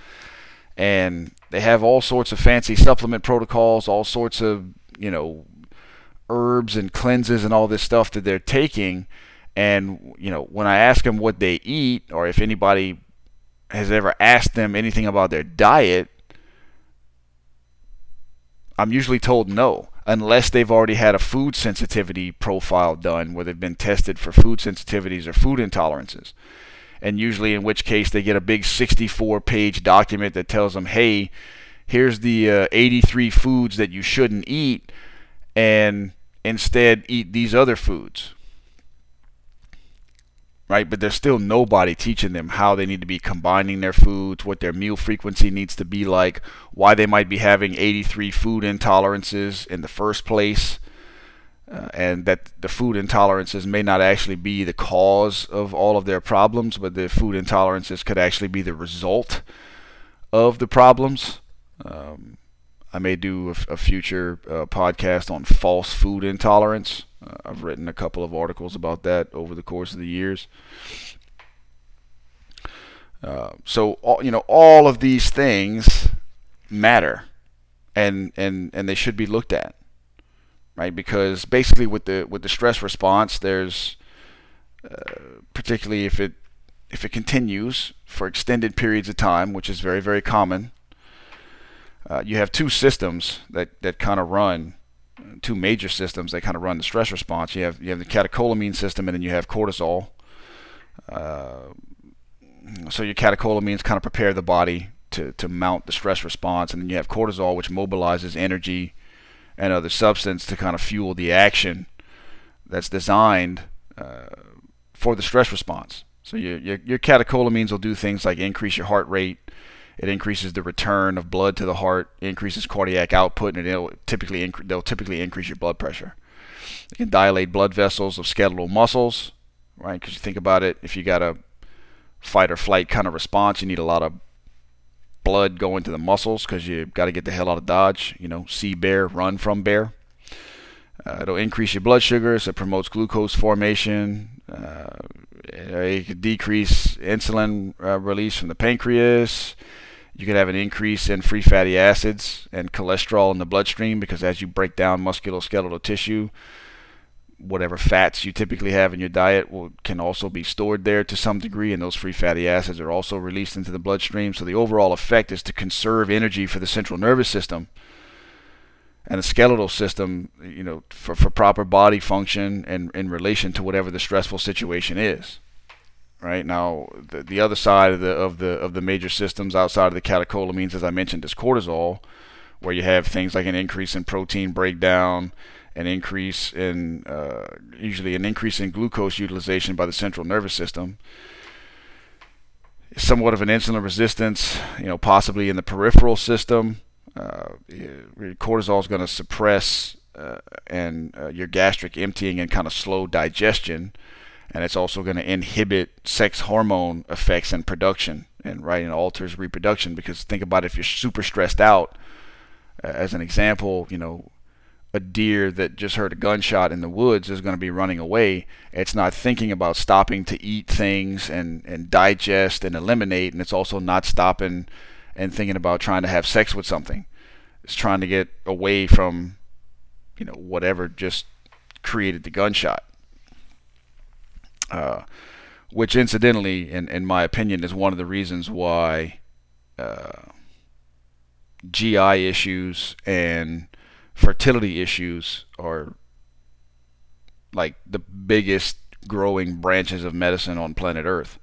and they have all sorts of fancy supplement protocols, all sorts of you know herbs and cleanses and all this stuff that they're taking. And you know, when I ask them what they eat, or if anybody has ever asked them anything about their diet, I'm usually told no, unless they've already had a food sensitivity profile done where they've been tested for food sensitivities or food intolerances and usually in which case they get a big 64 page document that tells them, hey, here's the uh, 83 foods that you shouldn't eat, and instead eat these other foods. Right? But there's still nobody teaching them how they need to be combining their foods, what their meal frequency needs to be like, why they might be having 83 food intolerances in the first place. uh, and that the food intolerances may not actually be the cause of all of their problems, but the food intolerances could actually be the result of the problems. Um, I may do a, a future uh, podcast on false food intolerance. Uh, I've written a couple of articles about that over the course of the years. Uh, so all, you know all of these things matter, and and and they should be looked at right? Because basically, with the with the stress response, there's uh, particularly if it if it continues for extended periods of time, which is very very common. Uh, you have two systems that, that kind of run, two major systems that kind of run the stress response. You have you have the catecholamine system, and then you have cortisol. Uh, so your catecholamines kind of prepare the body to, to mount the stress response, and then you have cortisol, which mobilizes energy and other substance to kind of fuel the action that's designed uh, for the stress response. So your, your, your catecholamines will do things like increase your heart rate. It increases the return of blood to the heart, increases cardiac output, and it'll typically they'll typically increase your blood pressure. It can dilate blood vessels of skeletal muscles, right? Because you think about it, if you got a fight or flight kind of response, you need a lot of blood going to the muscles because you got to get the hell out of Dodge. You know, see bear, run from bear. Uh, it'll increase your blood sugars. It promotes glucose formation. Uh, it could decrease insulin uh, release from the pancreas. You could have an increase in free fatty acids and cholesterol in the bloodstream because as you break down musculoskeletal tissue, whatever fats you typically have in your diet will, can also be stored there to some degree, and those free fatty acids are also released into the bloodstream. So the overall effect is to conserve energy for the central nervous system and the skeletal system, you know, for, for proper body function and in relation to whatever the stressful situation is. Right? Now, the, the other side of the of the of the major systems outside of the catecholamines, as I mentioned, is cortisol, where you have things like an increase in protein breakdown, an increase in uh, usually an increase in glucose utilization by the central nervous system. Somewhat of an insulin resistance you know possibly in the peripheral system. Uh, cortisol is going to suppress uh, and uh, your gastric emptying and kind of slow digestion and it's also going to inhibit sex hormone effects and production and right and alters reproduction because think about if you're super stressed out as an example you know a deer that just heard a gunshot in the woods is going to be running away. It's not thinking about stopping to eat things and, and digest and eliminate, and it's also not stopping and thinking about trying to have sex with something. It's trying to get away from, you know, whatever just created the gunshot. Uh, which, incidentally, in, in my opinion, is one of the reasons why uh, GI issues and fertility issues are like the biggest growing branches of medicine on planet Earth.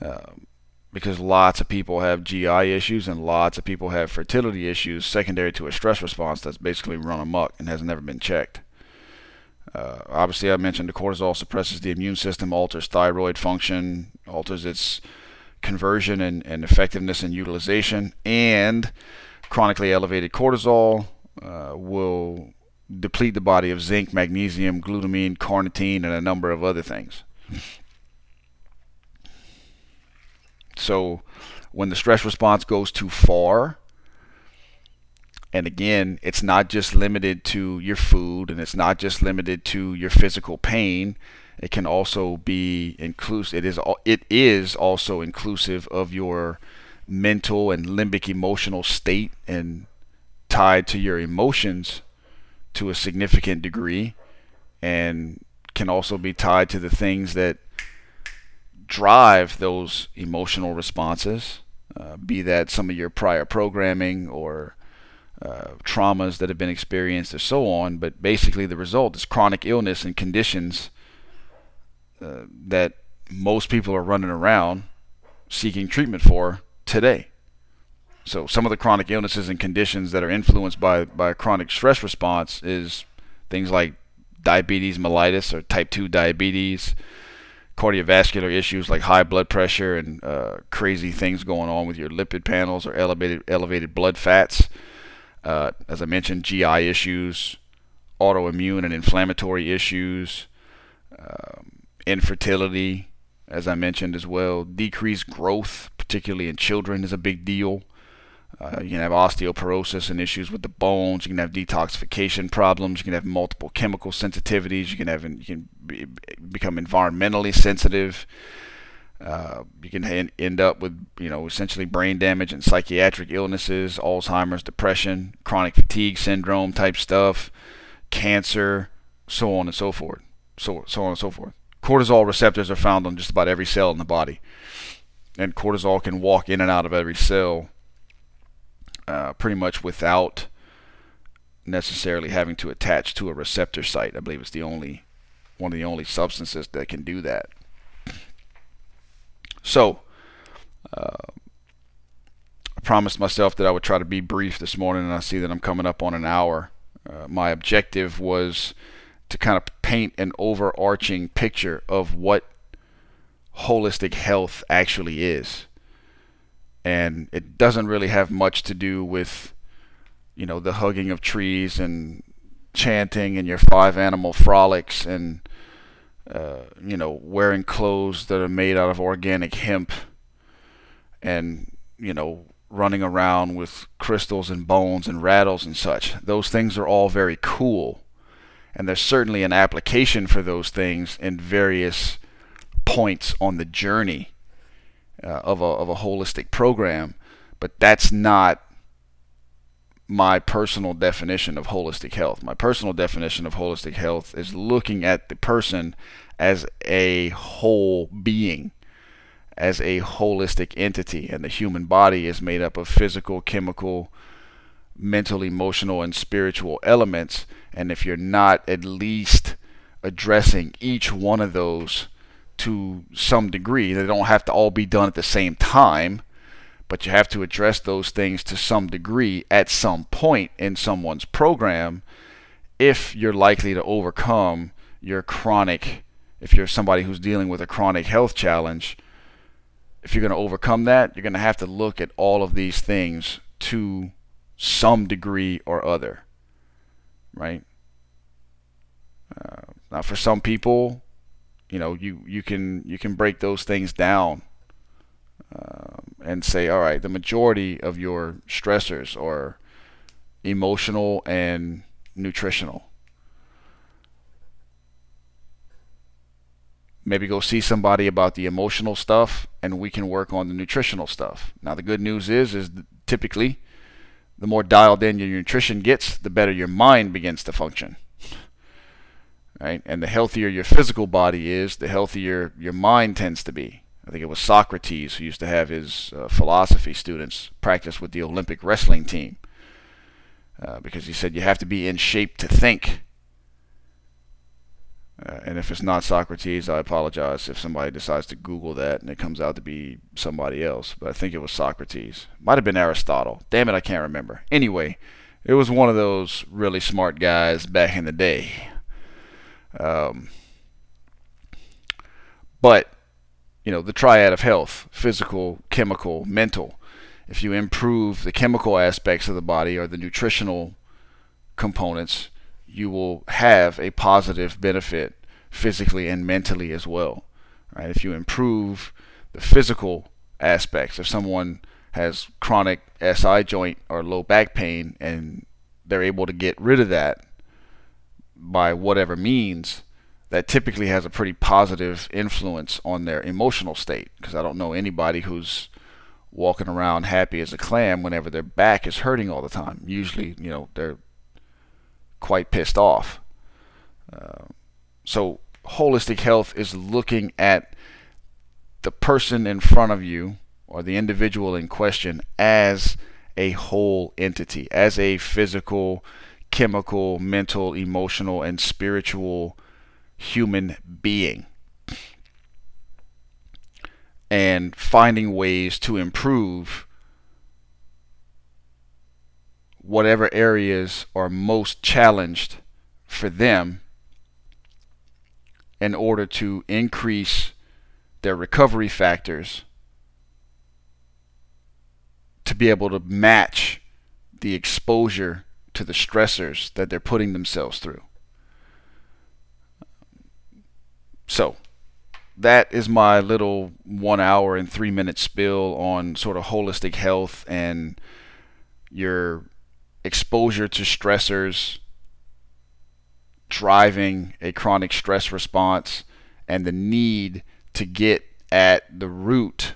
Um, because lots of people have GI issues and lots of people have fertility issues secondary to a stress response that's basically run amok and has never been checked. Uh, obviously, I mentioned the cortisol suppresses the immune system, alters thyroid function, alters its conversion and, and effectiveness and utilization, and chronically elevated cortisol uh, will deplete the body of zinc, magnesium, glutamine, carnitine, and a number of other things. So, when the stress response goes too far, and again, it's not just limited to your food and it's not just limited to your physical pain. It can also be inclusive. It is it is also inclusive of your mental and limbic emotional state and tied to your emotions to a significant degree and can also be tied to the things that drive those emotional responses, uh, be that some of your prior programming or uh, traumas that have been experienced or so on. But basically, the result is chronic illness and conditions uh, that most people are running around seeking treatment for today. So some of the chronic illnesses and conditions that are influenced by by a chronic stress response is things like diabetes mellitus or type 2 diabetes, cardiovascular issues like high blood pressure and uh, crazy things going on with your lipid panels or elevated elevated blood fats. Uh, as I mentioned, GI issues, autoimmune and inflammatory issues, um, infertility, as I mentioned as well, decreased growth, particularly in children, is a big deal. Uh, you can have osteoporosis and issues with the bones. You can have detoxification problems. You can have multiple chemical sensitivities. You can have you can be, become environmentally sensitive. Uh, you can end up with you know essentially brain damage and psychiatric illnesses, Alzheimer's, depression, chronic fatigue syndrome type stuff, cancer, so on and so forth. So so on and so forth. Cortisol receptors are found on just about every cell in the body, and cortisol can walk in and out of every cell uh, pretty much without necessarily having to attach to a receptor site. I believe it's the only one of the only substances that can do that. So, uh, I promised myself that I would try to be brief this morning, and I see that I'm coming up on an hour. Uh, my objective was to kind of paint an overarching picture of what holistic health actually is and it doesn't really have much to do with you know the hugging of trees and chanting and your five animal frolics and uh, you know wearing clothes that are made out of organic hemp and you know running around with crystals and bones and rattles and such. Those things are all very cool. And there's certainly an application for those things in various points on the journey uh, of a of a holistic program, but that's not my personal definition of holistic health. My personal definition of holistic health is looking at the person as a whole being, as a holistic entity, and the human body is made up of physical, chemical, mental, emotional, and spiritual elements. And if you're not at least addressing each one of those to some degree. They don't have to all be done at the same time, but you have to address those things to some degree at some point in someone's program if you're likely to overcome your chronic, if you're somebody who's dealing with a chronic health challenge. If you're going to overcome that, you're going to have to look at all of these things to some degree or other, right? Uh, now, for some people, you know you you can you can break those things down um, and say all right the majority of your stressors are emotional and nutritional maybe go see somebody about the emotional stuff and we can work on the nutritional stuff now the good news is is typically the more dialed in your nutrition gets the better your mind begins to function right? And the healthier your physical body is, the healthier your mind tends to be. I think it was Socrates who used to have his uh, philosophy students practice with the Olympic wrestling team uh, because he said you have to be in shape to think. Uh, and if it's not Socrates, I apologize if somebody decides to Google that and it comes out to be somebody else. But I think it was Socrates. Might have been Aristotle. Damn it, I can't remember. Anyway, it was one of those really smart guys back in the day. Um, but you know the triad of health: physical, chemical, mental. If you improve the chemical aspects of the body or the nutritional components, you will have a positive benefit physically and mentally as well. Right? If you improve the physical aspects, if someone has chronic SI joint or low back pain and they're able to get rid of that by whatever means, that typically has a pretty positive influence on their emotional state. Because I don't know anybody who's walking around happy as a clam whenever their back is hurting all the time. Usually, you know, they're quite pissed off. Uh, so, holistic health is looking at the person in front of you or the individual in question as a whole entity, as a physical, chemical, mental, emotional, and spiritual human being. And finding ways to improve whatever areas are most challenged for them in order to increase their recovery factors to be able to match the exposure to the stressors that they're putting themselves through. So that is my little one hour and three minute spill on sort of holistic health and your exposure to stressors driving a chronic stress response and the need to get at the root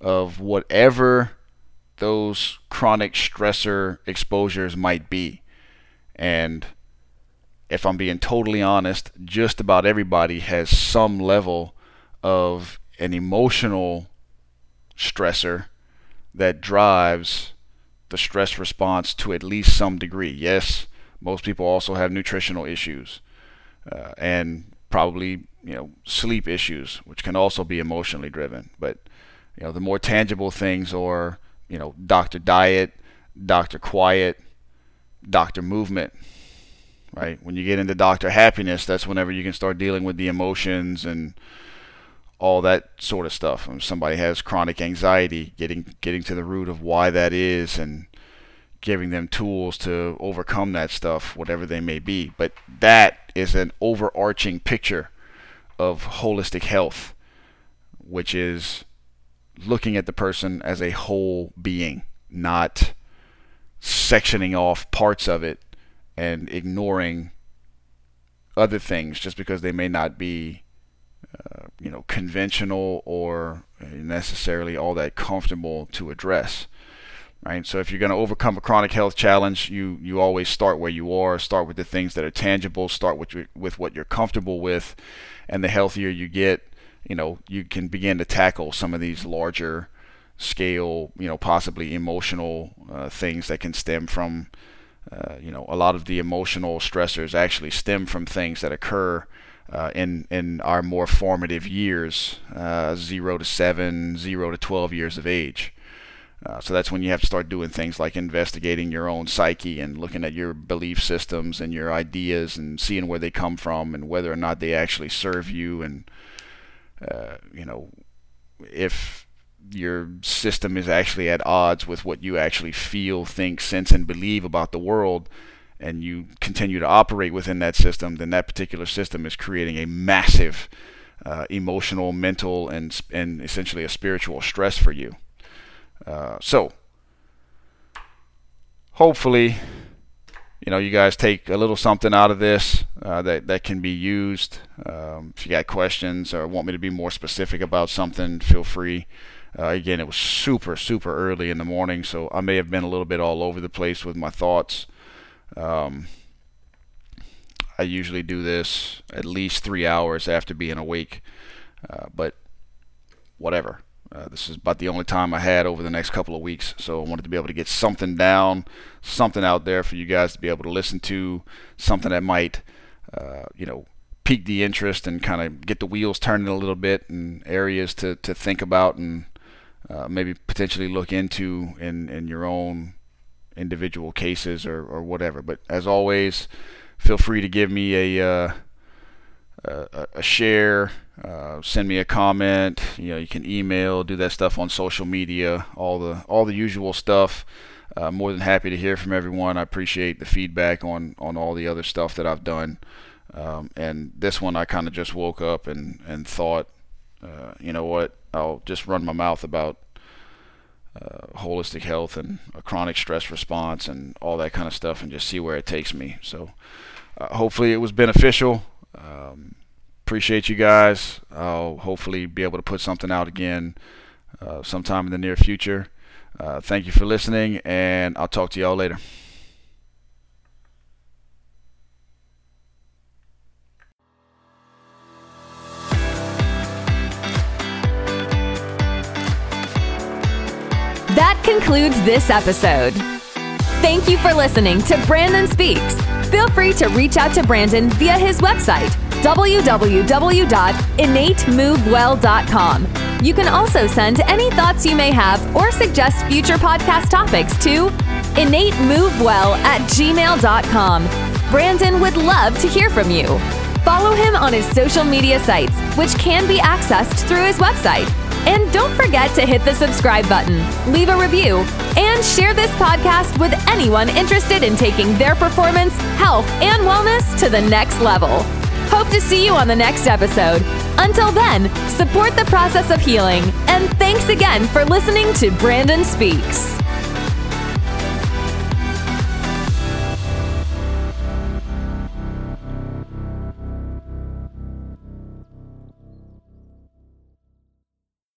of whatever those chronic stressor exposures might be. And if I'm being totally honest, just about everybody has some level of an emotional stressor that drives the stress response to at least some degree. Yes, most people also have nutritional issues uh, and probably you know sleep issues, which can also be emotionally driven. But you know the more tangible things are you know doctor diet, doctor quiet, doctor movement. Right when you get into doctor happiness, that's whenever you can start dealing with the emotions and all that sort of stuff. When somebody has chronic anxiety, getting getting to the root of why that is and giving them tools to overcome that stuff, whatever they may be. But that is an overarching picture of holistic health, which is looking at the person as a whole being, not sectioning off parts of it and ignoring other things just because they may not be uh, you know conventional or necessarily all that comfortable to address right? So if you're going to overcome a chronic health challenge you you always start where you are start with the things that are tangible start with your, with what you're comfortable with and the healthier you get you know you can begin to tackle some of these larger scale you know possibly emotional uh, things that can stem from uh, you know a lot of the emotional stressors actually stem from things that occur uh, in in our more formative years, uh, zero to seven, zero to twelve years of age. Uh, so that's when you have to start doing things like investigating your own psyche and looking at your belief systems and your ideas and seeing where they come from and whether or not they actually serve you and uh, you know if your system is actually at odds with what you actually feel, think, sense, and believe about the world and you continue to operate within that system, then that particular system is creating a massive uh, emotional, mental, and and essentially a spiritual stress for you. Uh, so, hopefully, you know you guys take a little something out of this uh, that that can be used. Um, if you got questions or want me to be more specific about something, feel free. Uh, again, it was super super early in the morning, so I may have been a little bit all over the place with my thoughts. Um, I usually do this at least three hours after being awake, uh, but whatever. Uh, this is about the only time I had over the next couple of weeks, so I wanted to be able to get something down, something out there for you guys to be able to listen to, something that might, uh, you know, pique the interest and kind of get the wheels turning a little bit and areas to, to think about and uh, maybe potentially look into in, in your own individual cases or, or whatever. But as always, feel free to give me a uh, a, a, share, uh, send me a comment. You know, you can email, do that stuff on social media, all the all the usual stuff. Uh, more than happy to hear from everyone. I appreciate the feedback on on all the other stuff that I've done. Um, and this one, I kind of just woke up and and thought, uh, you know what, I'll just run my mouth about uh, holistic health and a chronic stress response and all that kind of stuff and just see where it takes me. So uh, hopefully it was beneficial. Um, appreciate you guys. I'll hopefully be able to put something out again uh, sometime in the near future. Uh, thank you for listening, and I'll talk to y'all later. Concludes this episode. Thank you for listening to Brandon Speaks. Feel free to reach out to Brandon via his website, www.innatemovewell.com. You can also send any thoughts you may have or suggest future podcast topics to innatemovewell at gmail.com. Brandon would love to hear from you. Follow him on his social media sites, which can be accessed through his website and don't forget to hit the subscribe button, leave a review, and share this podcast with anyone interested in taking their performance, health, and wellness to the next level. Hope to see you on the next episode. Until then, support the process of healing. And thanks again for listening to Brandon Speaks.